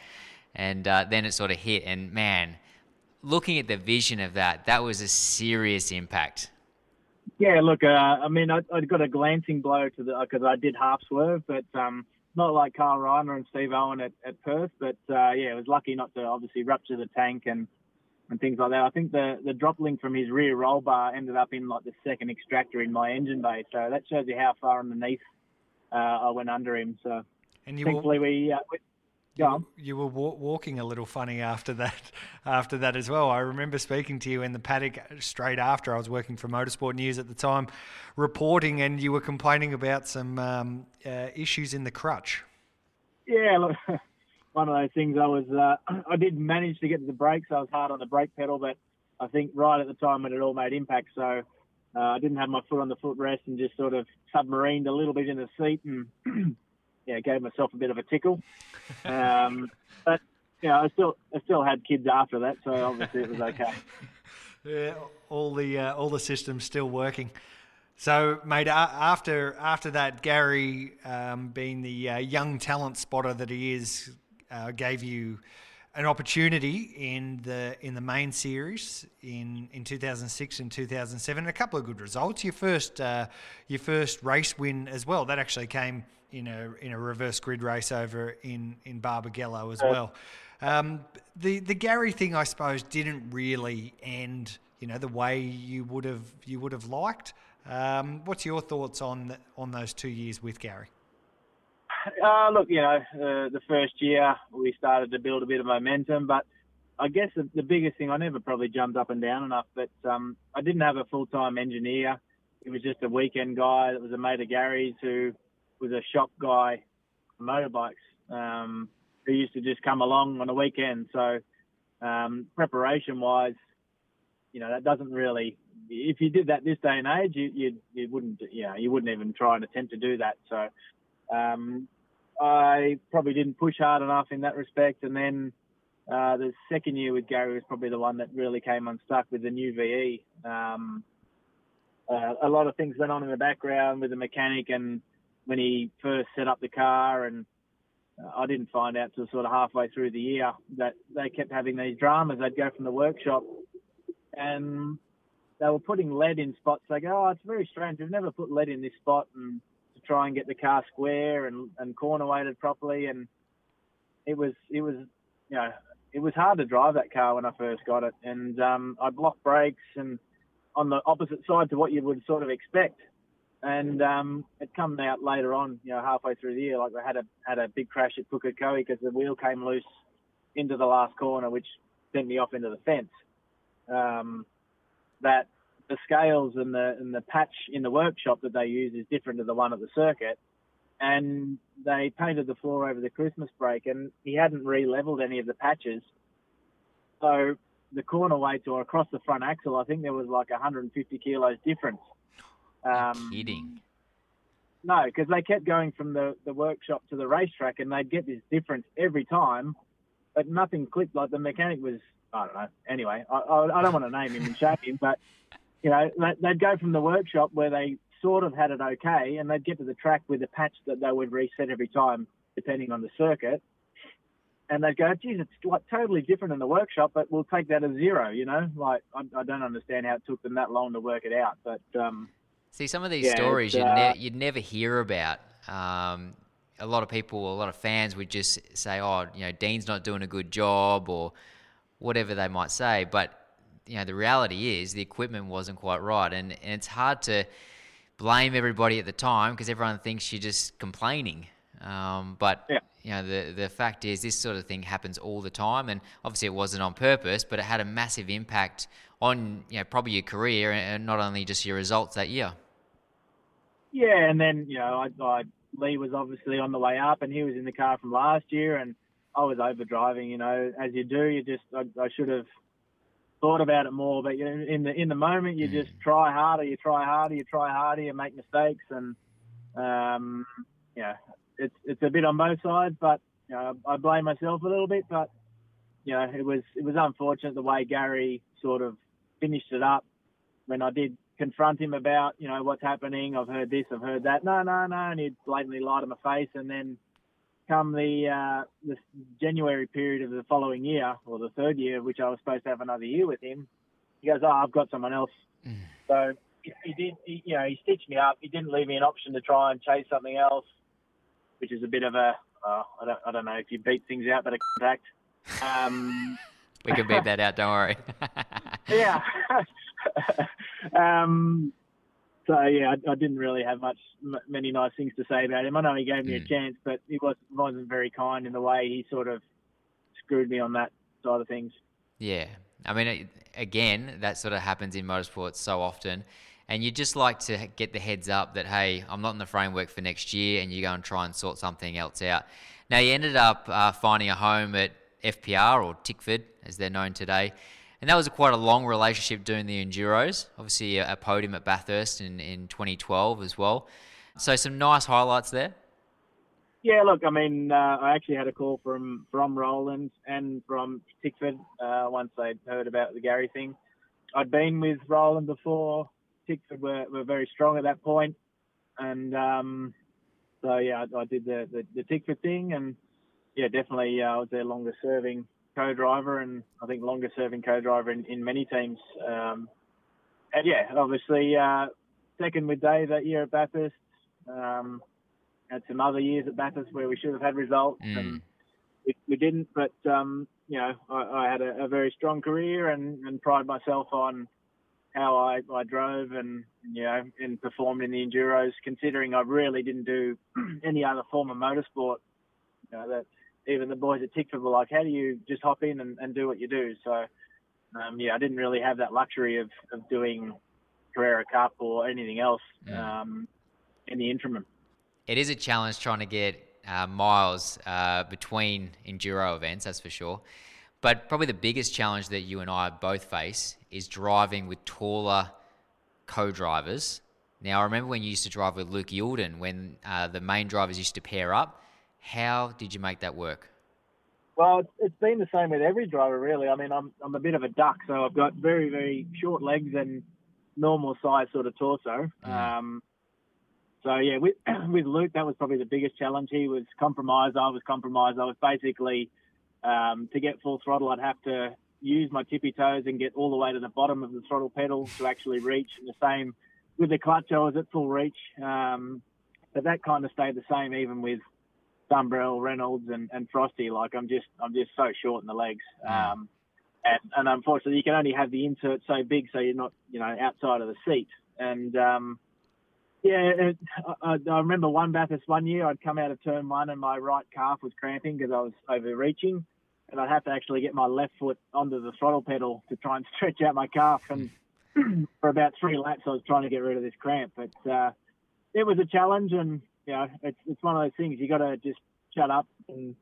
And uh, then it sort of hit, and man, looking at the vision of that, that was a serious impact. Yeah, look, uh, I mean, I, I, got a glancing blow to the because I did half swerve, but um, not like Karl Reindler and Steve Owen at, at Perth. But uh, yeah, I was lucky not to obviously rupture the tank and and things like that. I think the the drop link from his rear roll bar ended up in like the second extractor in my engine bay, so that shows you how far underneath uh, I went under him. So and you thankfully will... we, uh, we you, you were walking a little funny after that. After that as well, I remember speaking to you in the paddock straight after. I was working for Motorsport News at the time, reporting, and you were complaining about some um, uh, issues in the crutch. Yeah, look, one of those things. I was, uh, I did manage to get to the brakes. I was hard on the brake pedal, but I think right at the time when it all made impact, so uh, I didn't have my foot on the footrest and just sort of submarined a little bit in the seat and. yeah, gave myself a bit of a tickle. Um, but yeah, I still I still had kids after that, so obviously it was okay. yeah, all the uh, all the systems still working. So, mate, after after that, Gary, um, being the uh, young talent spotter that he is, uh, gave you an opportunity in the in the main series in, in 2006 and 2007. A couple of good results. Your first uh, your first race win as well. That actually came in a in a reverse grid race over in in Barbagallo as well. Um, the the Garry thing, I suppose, didn't really end, you know, the way you would have you would have liked. Um, what's your thoughts on the, on those two years with Gary? Uh, look, you know, uh, the first year we started to build a bit of momentum, but I guess the, the biggest thing I never probably jumped up and down enough, but um, I didn't have a full time engineer. He was just a weekend guy that was a mate of Gary's who was a shop guy motorbikes um, who used to just come along on a weekend. So um, preparation wise, you know, that doesn't really. If you did that this day and age, you you, you wouldn't you know you wouldn't even try and attempt to do that. So um, I probably didn't push hard enough in that respect. And then uh, the second year with Gary was probably the one that really came unstuck with the new VE. Um, uh, a lot of things went on in the background with the mechanic and when he first set up the car and I didn't find out till sort of halfway through the year that they kept having these dramas. They'd go from the workshop and they were putting lead in spots. They go, oh, it's very strange. We've never put lead in this spot and to try and get the car square and, and corner weighted properly. And it was, it was, you know, it was hard to drive that car when I first got it. And um, I blocked brakes and on the opposite side to what you would sort of expect. And um, it come out later on, you know, halfway through the year, like I had a had a big crash at Pukekohe because the wheel came loose into the last corner, which sent me off into the fence. Um, that the scales and the and the patch in the workshop that they use is different to the one at the circuit. And they painted the floor over the Christmas break, and he hadn't re-leveled any of the patches. So the corner weights or across the front axle, I think there was like 150 kilos difference. Um, kidding. No, because they kept going from the, the workshop to the racetrack and they'd get this difference every time, but nothing clicked. Like the mechanic was, I don't know. Anyway, I, I, I don't want to name him and shame him, but, you know, they'd go from the workshop where they sort of had it okay and they'd get to the track with a patch that they would reset every time, depending on the circuit and they'd go, geez, it's like totally different in the workshop, but we'll take that as zero, you know? Like, I, I don't understand how it took them that long to work it out. But, um, see, some of these yeah, stories you'd, uh, ne- you'd never hear about. Um, a lot of people, a lot of fans would just say, oh, you know, Dean's not doing a good job or whatever they might say. But, you know, the reality is the equipment wasn't quite right. And, and it's hard to blame everybody at the time because everyone thinks you're just complaining. Um, but yeah. You know, the the fact is, this sort of thing happens all the time, and obviously it wasn't on purpose, but it had a massive impact on you know probably your career and not only just your results that year. Yeah, and then you know, I, I Lee was obviously on the way up, and he was in the car from last year, and I was over driving. You know, as you do, you just I, I should have thought about it more. But you in the in the moment, you just try harder, you try harder, you try harder, you make mistakes, and um, know, it's it's a bit on both sides. But you know, I blame myself a little bit. But you know, it was it was unfortunate the way Gary sort of finished it up when I did confront him about you know what's happening. I've heard this, I've heard that. No, no, no, and he'd blatantly lie to my face, and then come the uh, the January period of the following year, or the third year, which I was supposed to have another year with him, he goes, "Oh, I've got someone else." So he, he did, he, you know, he stitched me up. He didn't leave me an option to try and chase something else, which is a bit of a, uh, I don't, I don't know if you beat things out, but a contact. Um, We can beat that out. Don't worry. yeah. um, so yeah, I, I didn't really have much m- many nice things to say about him. I know he gave me a chance, but he was wasn't very kind in the way he sort of screwed me on that side of things. Yeah. I mean, again, that sort of happens in motorsports so often. And you just like to get the heads up that, hey, I'm not in the framework for next year, and you go and try and sort something else out. Now, you ended up uh, finding a home at FPR or Tickford, as they're known today. And that was a quite a long relationship doing the Enduros. Obviously, a, podium at Bathurst in, in 2012 as well. So, some nice highlights there. Yeah, look, I mean, uh, I actually had a call from from Roland and from Tickford uh, once they'd heard about the Gary thing. I'd been with Roland before. Tickford were, were very strong at that point, and um, so yeah, I, I did the, the the Tickford thing, and yeah, definitely uh, I was their longest serving co-driver, and I think longest serving co-driver in, in many teams. Um, and yeah, obviously uh, second with Dave that year at Bathurst. Um, had some other years at Bathurst where we should have had results, and we, we didn't. But um, you know, I, I had a, a very strong career and, and pride myself on how I, I drove and you know and performed in the enduros. Considering I really didn't do any other form of motorsport, you know that even the boys at Tickford were like, "How do you just hop in and, and do what you do?" So um, yeah, I didn't really have that luxury of, of doing Carrera Cup or anything else um, in the interim. It is a challenge trying to get uh, miles uh, between enduro events, that's for sure. But probably the biggest challenge that you and I both face is driving with taller co-drivers. Now, I remember when you used to drive with Luke Youlden, when uh, the main drivers used to pair up. How did you make that work? Well, it's, been the same with every driver, really. I mean, I'm I'm a bit of a duck, so I've got very very short legs and normal size sort of torso. Um, so yeah, with with Luke, that was probably the biggest challenge. He was compromised. I was compromised. I was basically um, to get full throttle, I'd have to use my tippy toes and get all the way to the bottom of the throttle pedal to actually reach. And the same with the clutch, I was at full reach. Um, but that kind of stayed the same even with Dumbrell, Reynolds, and, and Frosty. Like I'm just I'm just so short in the legs. Um, and, and unfortunately, you can only have the insert so big, so you're not you know outside of the seat. And um, yeah, it, I, I remember one Bathurst one year. I'd come out of turn one and my right calf was cramping because I was overreaching, and I'd have to actually get my left foot onto the throttle pedal to try and stretch out my calf. And for about three laps, I was trying to get rid of this cramp. But uh, it was a challenge, and you know, it's it's one of those things you got to just shut up and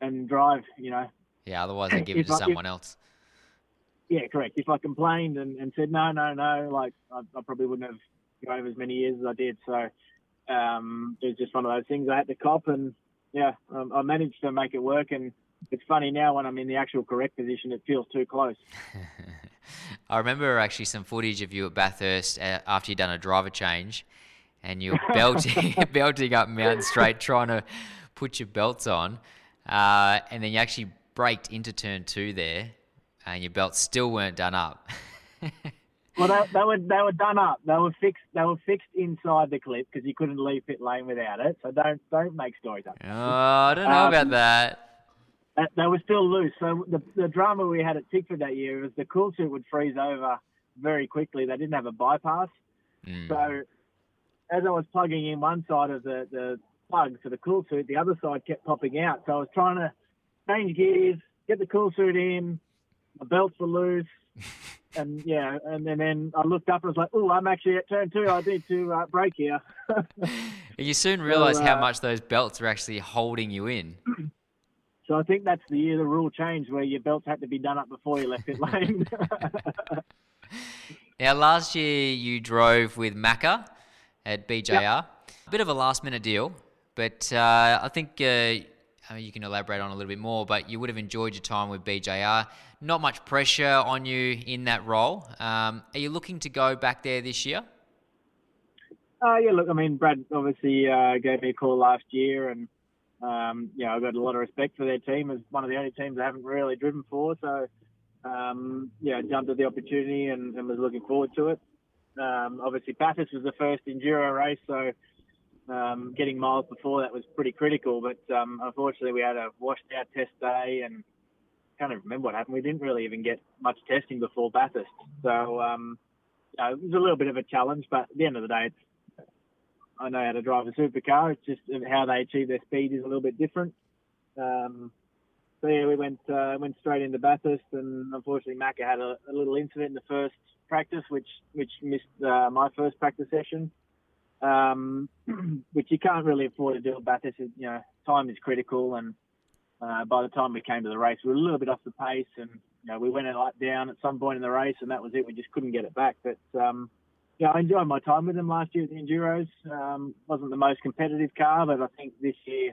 and drive. You know. Yeah, otherwise they give it to I- someone if- else. Yeah, correct. If I complained and, and said no, no, no, like I, I probably wouldn't have drove as many years as I did. So um, it was just one of those things I had to cop, and yeah, um, I managed to make it work. And it's funny now when I'm in the actual correct position, it feels too close. I remember actually some footage of you at Bathurst uh, after you'd done a driver change, and you were belting, belting up Mountain Straight, trying to put your belts on, uh, and then you actually braked into turn two there, and your belts still weren't done up. Well, they, they were they were done up. They were fixed. They were fixed inside the clip because you couldn't leave pit lane without it. So don't don't make stories up. oh, I don't know Um, about that. They, they were still loose. So the the drama we had at Tickford that year was the cool suit would freeze over very quickly. They didn't have a bypass. Mm. So as I was plugging in one side of the, the plug to the cool suit, the other side kept popping out. So I was trying to change gears, get the cool suit in, my belts were loose. And yeah, and then, then I looked up and was like, "Oh, I'm actually at turn two. I need to uh, brake here." You soon realise how uh, much those belts are actually holding you in. so I think that's the year the rule changed, where your belts had to be done up before you left pit lane. Now, last year you drove with Macca at BJR. A bit of a last minute deal, but uh, I think uh, I mean, you can elaborate on a little bit more. But you would have enjoyed your time with BJR. Not much pressure on you in that role. Um, are you looking to go back there this year? Uh, yeah, look, I mean, Brad obviously uh, gave me a call last year, and um, yeah, I've got a lot of respect for their team as one of the only teams I haven't really driven for. So, um, yeah, I jumped at the opportunity and, and was looking forward to it. Um, obviously, Bathurst was the first enduro race, so um, getting miles before that was pretty critical. But um, unfortunately, we had a washed out test day, and can't remember what happened. We didn't really even get much testing before Bathurst, so um, you know, it was a little bit of a challenge. But at the end of the day, it's I know how to drive a supercar. It's just how they achieve their speed is a little bit different. Um, so yeah, we went uh, went straight into Bathurst, and unfortunately, Macca had a, a little incident in the first practice, which which missed uh, my first practice session. Um, which you can't really afford to do at Bathurst. You know, time is critical, and uh, by the time we came to the race, we were a little bit off the pace, and you know, we went down at some point in the race, and that was it. We just couldn't get it back, but. Um, yeah, I enjoyed my time with them last year at the Enduros. Um, wasn't the most competitive car, but I think this year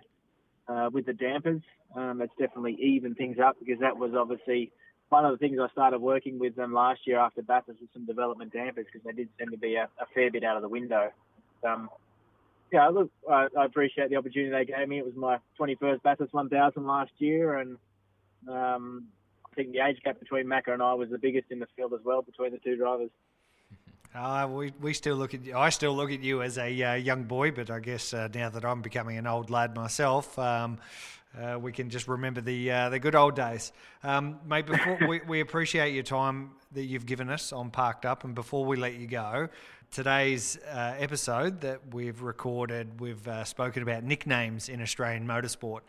uh, with the dampers, um, it's definitely evened things up because that was obviously one of the things I started working with them last year after Bathurst with some development dampers because they did seem to be a, a fair bit out of the window. Um, yeah, look, I, I appreciate the opportunity they gave me. It was my 21st Bathurst 1000 last year, and um, I think the age gap between Macca and I was the biggest in the field as well between the two drivers. Uh, we, we still look at. I still look at you as a uh, young boy, but I guess uh, now that I'm becoming an old lad myself, um, uh, we can just remember the uh, the good old days. Um, mate, before we, we appreciate your time that you've given us on Parked Up, and before we let you go, today's uh, episode that we've recorded, we've uh, spoken about nicknames in Australian motorsport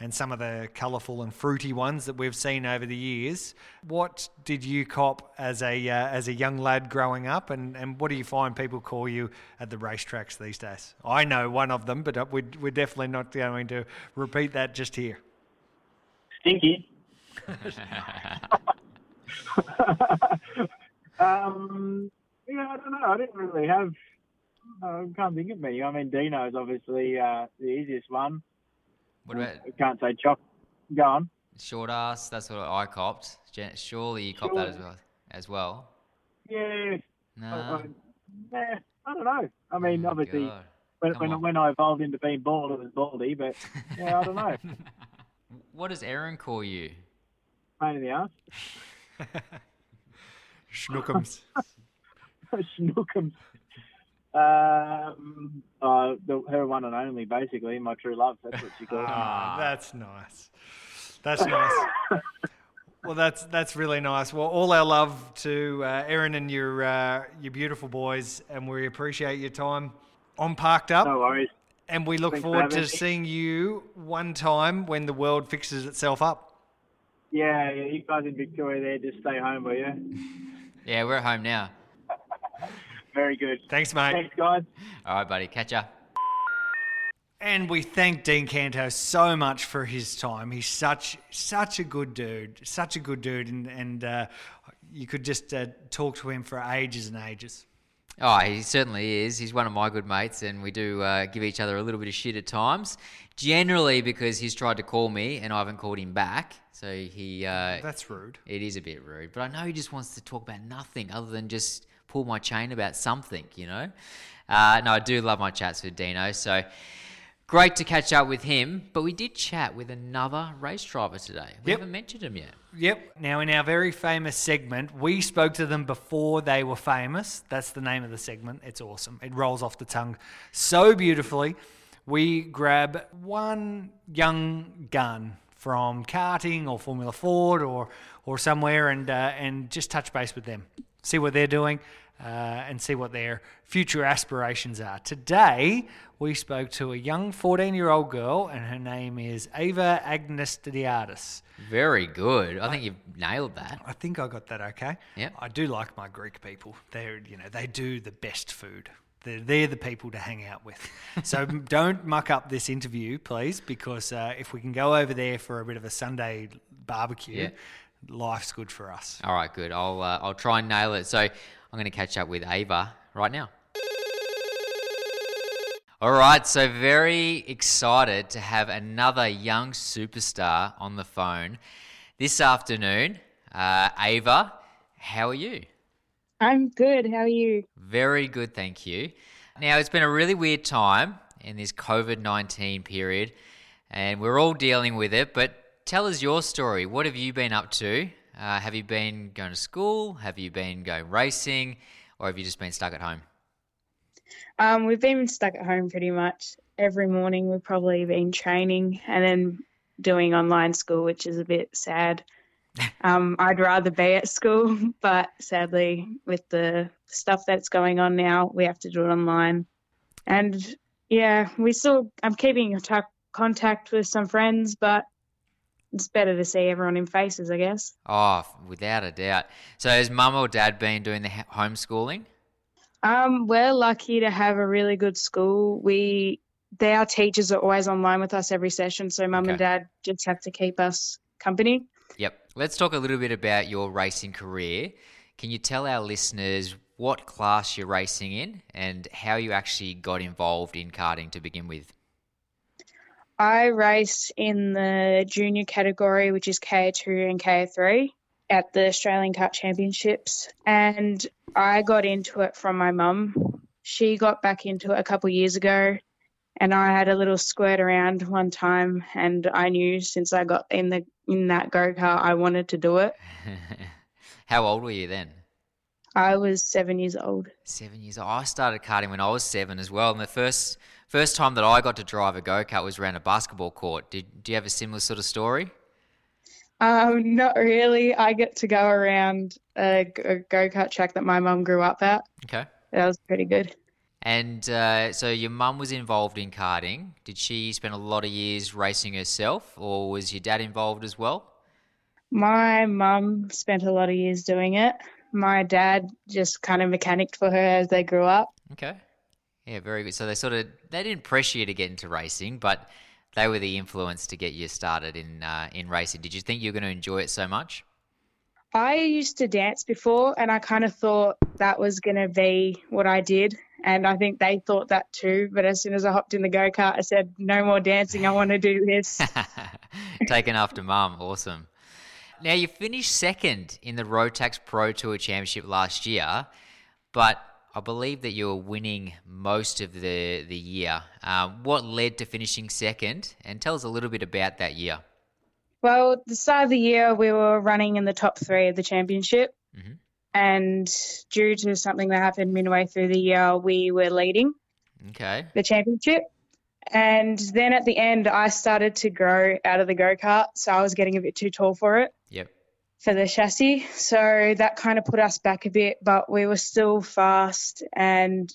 and some of the colourful and fruity ones that we've seen over the years. What did you cop as a uh, as a young lad growing up, and, and what do you find people call you at the racetracks these days? I know one of them, but uh, we're, we're definitely not going to repeat that just here. Stinky. um, yeah, I don't know. I didn't really have. I can't think of many. I mean, Dino's obviously uh, the easiest one. What about I can't say choc. Go on. short ass? That's what I copped. Jan- Surely you copped that as well. As well. Yeah. No. I, I, nah, I don't know. I mean, obviously, God. when, when, when I evolved into being bald, it was baldy, but yeah, I don't know. what does Erin call you? Pain in the ass. Schnookums. Schnookums. Um, uh, the, her one and only, basically, my true love. That's what she calls me. Ah, that's nice. That's nice. well, that's that's really nice. Well, all our love to uh, Erin and your uh, your beautiful boys, and we appreciate your time on Parked Up. No worries. And we look Thanks for forward to me. seeing you one time when the world fixes itself up. Yeah, yeah, you guys in Victoria there, just stay home, will you? Yeah, we're at home now. Very good. Thanks, mate. Thanks, guys. All right, buddy. Catch ya. And we thank Dean Canto so much for his time. He's such such a good dude, such a good dude, and and uh, you could just uh, talk to him for ages and ages. Oh, he certainly is. He's one of my good mates, and we do uh, give each other a little bit of shit at times. Generally, because he's tried to call me and I haven't called him back. So he. Uh, That's rude. It is a bit rude, but I know he just wants to talk about nothing other than just pull my chain about something, you know? Uh, no, I do love my chats with Dino. So great to catch up with him. But we did chat with another race driver today. We Yep. haven't mentioned him yet. Yep. Now, in our very famous segment, we spoke to them before they were famous. That's the name of the segment. It's awesome. It rolls off the tongue so beautifully. We grab one young gun from karting or Formula Ford or or somewhere and uh, and just touch base with them, see what they're doing, uh, and see what their future aspirations are. Today, we spoke to a young 14 year old girl, and her name is Ava Agnes Agnestiadis. Very good. I think you've nailed that. I think I got that okay. Yeah. I do like my Greek people. They're you know they do the best food. They're, they're the people to hang out with. So don't muck up this interview, please, because uh, if we can go over there for a bit of a Sunday barbecue, Yeah. life's good for us. All right, good. I'll uh, I'll try and nail it. So I'm going to catch up with Ava right now. All right, so very excited to have another young superstar on the phone this afternoon. Uh, Ava, how are you? I'm good. How are you? Very good, thank you. Now, it's been a really weird time in this COVID 19 period, and we're all dealing with it. But tell us your story. What have you been up to? Uh, have you been going to school? Have you been going racing? Or have you just been stuck at home? Um, we've been stuck at home pretty much every morning. We've probably been training and then doing online school, which is a bit sad. Um, I'd rather be at school, but sadly, with the stuff that's going on now, we have to do it online. And yeah, we still. I'm keeping in ta- contact with some friends, but it's better to see everyone in faces, I guess. Oh, without a doubt. So, has mum or dad been doing the homeschooling? Um, we're lucky to have a really good school. We, they, our teachers are always online with us every session, so mum and dad just have to keep us company. Yep. Let's talk a little bit about your racing career. Can you tell our listeners what class you're racing in and how you actually got involved in karting to begin with? I race in the junior category, which is K2 and K3 at the Australian Kart Championships. And I got into it from my mum. She got back into it a couple years ago. And I had a little squirt around one time, and I knew since I got in the in that go kart, I wanted to do it. How old were you then? I was seven years old. Seven years old. I started karting when I was seven as well. And the first first time that I got to drive a go kart was around a basketball court. Did do you have a similar sort of story? Um, not really. I get to go around a go kart track that my mum grew up at. Okay. That was pretty good. And uh, so your mum was involved in karting. Did she spend a lot of years racing herself, or was your dad involved as well? My mum spent a lot of years doing it. My dad just kind of mechanicked for her as they grew up. Okay. Yeah, very good. So they sort of they didn't pressure you to get into racing, but they were the influence to get you started in uh, in racing. Did you think you were going to enjoy it so much? I used to dance before, and I kind of thought that was going to be what I did. And I think they thought that too. But as soon as I hopped in the go kart, I said, no more dancing. I want to do this. Taken after mum, awesome. Now you finished second in the Rotax Pro Tour Championship last year, but I believe that you were winning most of the the year. Um, what led to finishing second? And tell us a little bit about that year. Well, at the start of the year, we were running in the top three of the championship. Mhm. And due to something that happened midway through the year, we were leading Okay. the championship. And then at the end, I started to grow out of the go kart. So I was getting a bit too tall for it. For the chassis. So that kind of put us back a bit, but we were still fast. And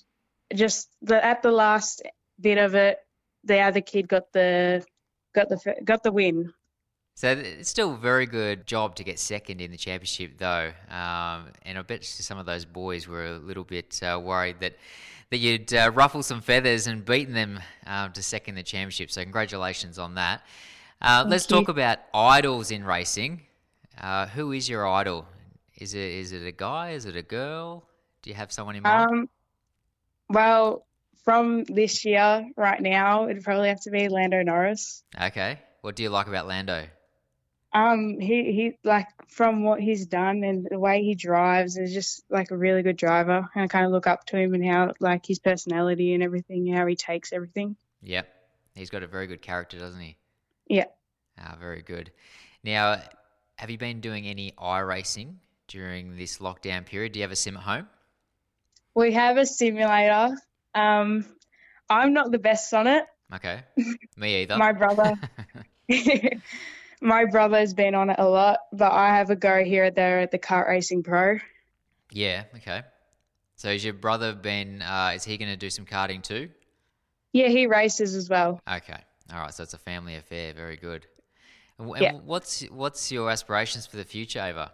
just the, at the last bit of it, the other kid got the got the got the win. So it's still a very good job to get second in the championship, though. Um, and I bet some of those boys were a little bit uh, worried that that you'd uh, ruffle some feathers and beaten them um, to second the championship. So congratulations on that. Uh, let's you. talk about idols in racing. Uh, who is your idol? Is it is it a guy? Is it a girl? Do you have someone in mind? Um, well, from this year, right now, it'd probably have to be Lando Norris. okay. What do you like about Lando? Um, he he like from what he's done and the way he drives is just like a really good driver, and I kind of look up to him and how like his personality and everything, how he takes everything. Yep. He's got a very good character, doesn't he? Yeah. Ah, very good. Now, have you been doing any iRacing during this lockdown period? Do you have a sim at home? We have a simulator. Um, I'm not the best on it. Okay. Me either. My brother, my brother's been on it a lot, but I have a go here and there at the Kart Racing Pro. yeah, okay. So is your brother been, uh, is he going to do some karting too? Yeah, he races as well. Okay. All right. So it's a family affair. Very good. And Yeah. and what's what's your aspirations for the future, Ava?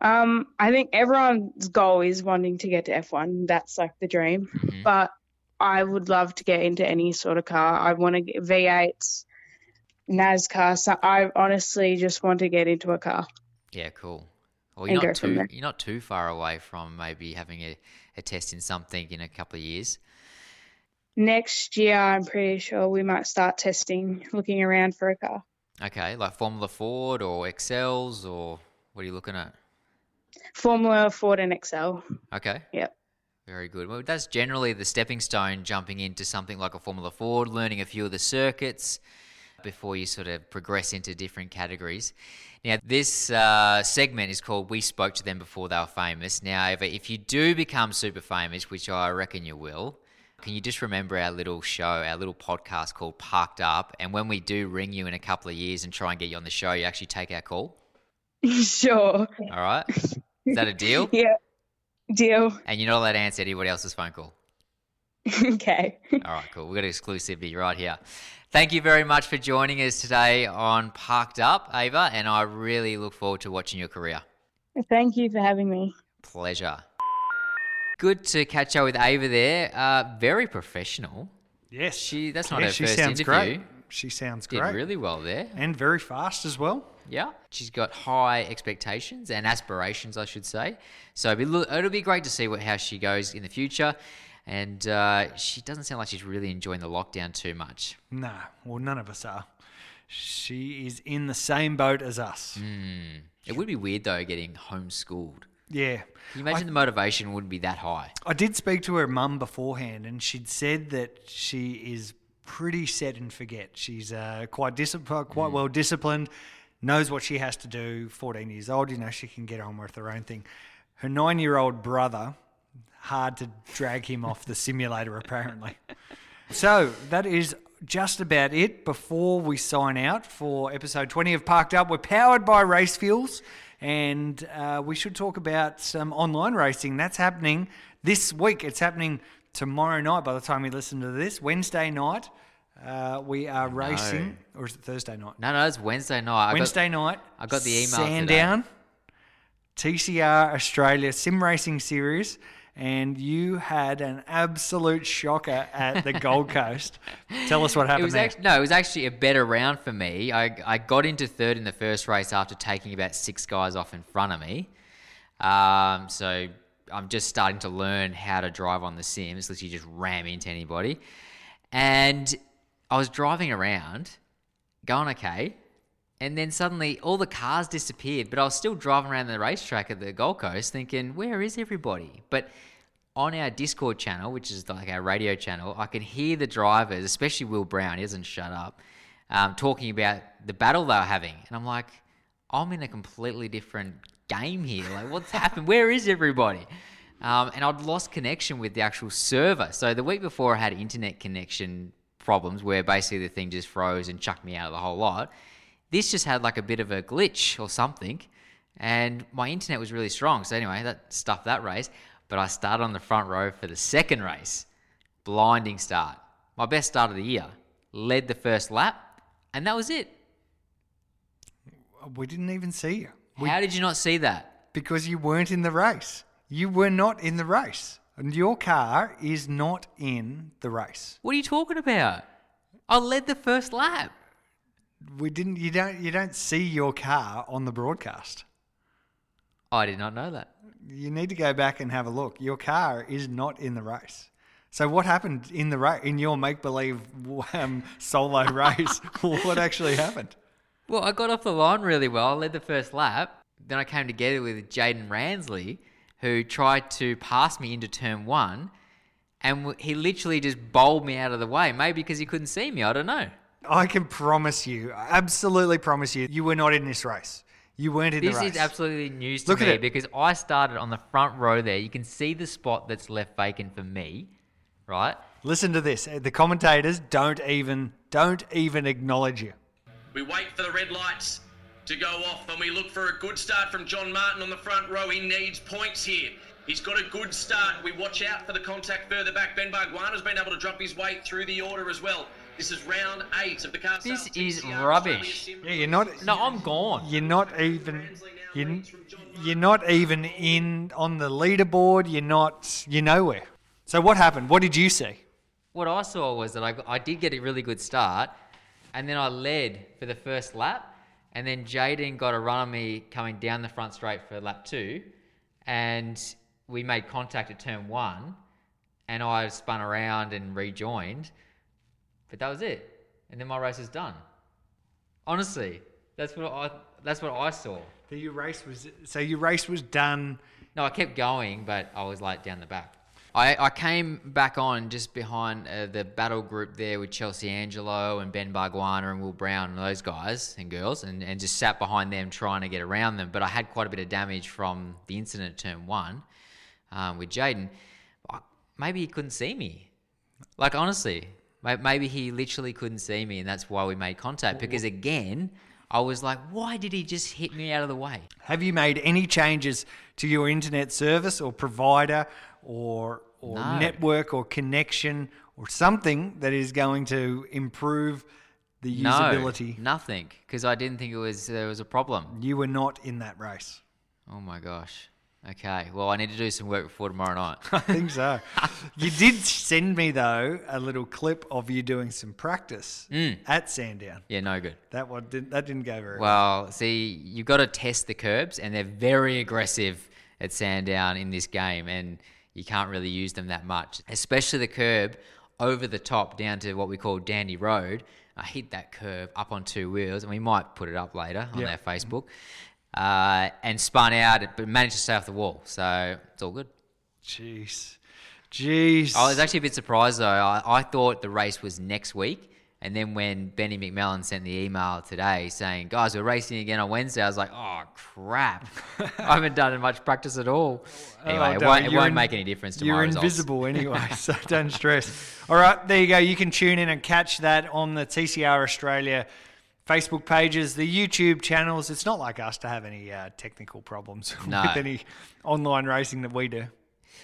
Um, I think everyone's goal is wanting to get to F1. That's like the dream. Mm-hmm. But I would love to get into any sort of car. I want to get V8s, NASCAR. So I honestly just want to get into a car. Yeah, cool. Well, you're not too you're not too far away from maybe having a, a test in something in a couple of years. Next year, I'm pretty sure we might start testing, looking around for a car. Okay, like Formula Ford or Excels or what are you looking at? Formula Ford and Excel. Okay. Yep. Very good. Well, that's generally the stepping stone jumping into something like a Formula Ford, learning a few of the circuits before you sort of progress into different categories. Now, this uh, segment is called We Spoke to Them Before They Were Famous. Now, if, if you do become super famous, which I reckon you will, can you just remember our little show, our little podcast called Parked Up? And when we do ring you in a couple of years and try and get you on the show, you actually take our call? sure. All right? Is that a deal? Yeah. Deal. And you're not allowed to answer anybody else's phone call. okay. All right, cool. We've got exclusivity right here. Thank you very much for joining us today on Parked Up, Ava, and I really look forward to watching your career. Thank you for having me. Pleasure. Good to catch up with Ava there. Uh, very professional. Yes. She that's not Yeah, her she first sounds interview. great. She sounds great. She Did really well there. And very fast as well. Yeah, she's got high expectations and aspirations, I should say. So it'll be, it'll be great to see what, how she goes in the future. And uh, she doesn't sound like she's really enjoying the lockdown too much. No, well, none of us are. She is in the same boat as us. Mm. It would be weird though getting homeschooled. Yeah. Can you imagine the motivation wouldn't be that high? I did speak to her mum beforehand, and she'd said that she is pretty set and forget. She's uh, quite disciplined, quite well disciplined, knows what she has to do. Fourteen years old, you know, she can get on with her own thing. Her nine-year-old brother, hard to drag him off the simulator, apparently. So that is just about it before we sign out for episode 20 of Parked Up. We're powered by Race Fuels, and uh, we should talk about some online racing. That's happening this week. It's happening tomorrow night by the time you listen to this. Wednesday night, uh, we are racing, or is it Thursday night? No, no, it's Wednesday night. I Wednesday got, night. I got the email Sandown, today. TCR Australia Sim Racing Series, and you had an absolute shocker at the Gold Coast. Tell us what happened actually, no, it was actually a better round for me. I, I got into third in the first race after taking about six guys off in front of me. Um, so I'm just starting to learn how to drive on the Sims. Literally just ram into anybody. And I was driving around, going okay. And then suddenly all the cars disappeared, but I was still driving around the racetrack at the Gold Coast thinking, where is everybody? But on our Discord channel, which is like our radio channel, I can hear the drivers, especially Will Brown, he doesn't shut up, um, talking about the battle they were having. And I'm like, I'm in a completely different game here. Like, what's happened? Where is everybody? Um, and I'd lost connection with the actual server. So the week before, I had internet connection problems where basically the thing just froze and chucked me out of the whole lot. This just had like a bit of a glitch or something, and my internet was really strong. So anyway, that stuffed that race. But I started on the front row for the second race. Blinding start. My best start of the year. Led the first lap, and that was it. We didn't even see you. We, How did you not see that? because you weren't in the race. You were not in the race. And your car is not in the race. What are you talking about? I led the first lap. We didn't you don't you don't see your car on the broadcast. I did not know that. You need to go back and have a look. Your car is not in the race. So what happened in the race in your make believe um, solo race? what actually happened? Well, I got off the line really well. I led the first lap. Then I came together with Jaden Ransley, who tried to pass me into turn one, and he literally just bowled me out of the way. Maybe because he couldn't see me. I don't know. I can promise you, absolutely promise you, you were not in this race. You weren't in This the race. This is absolutely news to Look me because I started on the front row there. You can see the spot that's left vacant for me, right? Listen to this. The commentators don't even don't even acknowledge you. We wait for the red lights to go off and we look for a good start from John Martin on the front row. He needs points here. He's got a good start. We watch out for the contact further back. Ben Bargwanna's been able to drop his weight through the order as well. This is round eight of the car. This is rubbish. Yeah, you're not. No, I'm gone. You're not even. You're, you're not even in on the leaderboard. You're not. You're nowhere. So what happened? What did you see? What I saw was that I, I did get a really good start, and then I led for the first lap, and then Jaden got a run on me coming down the front straight for lap two, and we made contact at turn one, and I spun around and rejoined, but that was it, and then my race was done. Honestly, that's what I that's what I saw. So your race was so your race was done. No, I kept going, but I was like down the back. I, I came back on just behind uh, the battle group there with Chelsea Angelo and Ben Bargwanna and Will Brown and those guys and girls, and, and just sat behind them trying to get around them. But I had quite a bit of damage from the incident at turn one um, with Jaden. Maybe he couldn't see me. Like, honestly, maybe he literally couldn't see me, and that's why we made contact. Because again, I was like, why did he just hit me out of the way? Have you made any changes to your internet service or provider or or No. network or connection or something that is going to improve the usability? No, nothing, because I didn't think it was there was a problem. You were not in that race. Oh my gosh. Okay, well I need to do some work before tomorrow night. I think so. you did send me though a little clip of you doing some practice Mm. at Sandown. yeah, no good. That one didn't, that didn't go very well. Well, see, you've got to test the curbs, and they're very aggressive at Sandown in this game, and you can't really use them that much, especially the curb over the top down to what we call Dandy Road. I hit that curb up on two wheels, and we might put it up later on Yeah. our Facebook, uh, and spun out, but managed to stay off the wall, so it's all good. Jeez. Jeez. I was actually a bit surprised though. I, I thought the race was next week. And then when Benny McMillan sent the email today saying, guys, we're racing again on Wednesday, I was like, oh, crap. I haven't done much practice at all. Anyway, Oh, it, won't, it won't in- make any difference to You're invisible anyway, so don't stress. All right, there you go. You can tune in and catch that on the TCR Australia Facebook pages, the YouTube channels. It's not like us to have any uh, technical problems No. with any online racing that we do.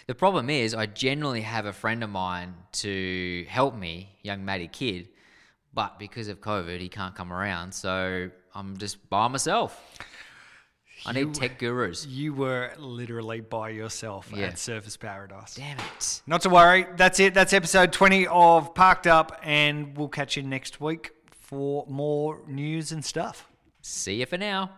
The problem is, I generally have a friend of mine to help me, young Matty Kid, but because of COVID, he can't come around, so I'm just by myself. I You- need tech gurus. You were literally by yourself Yeah. at Surfers Paradise. Damn it. Not to worry. That's it. That's episode 20 of Parked Up, and we'll catch you next week for more news and stuff. See you for now.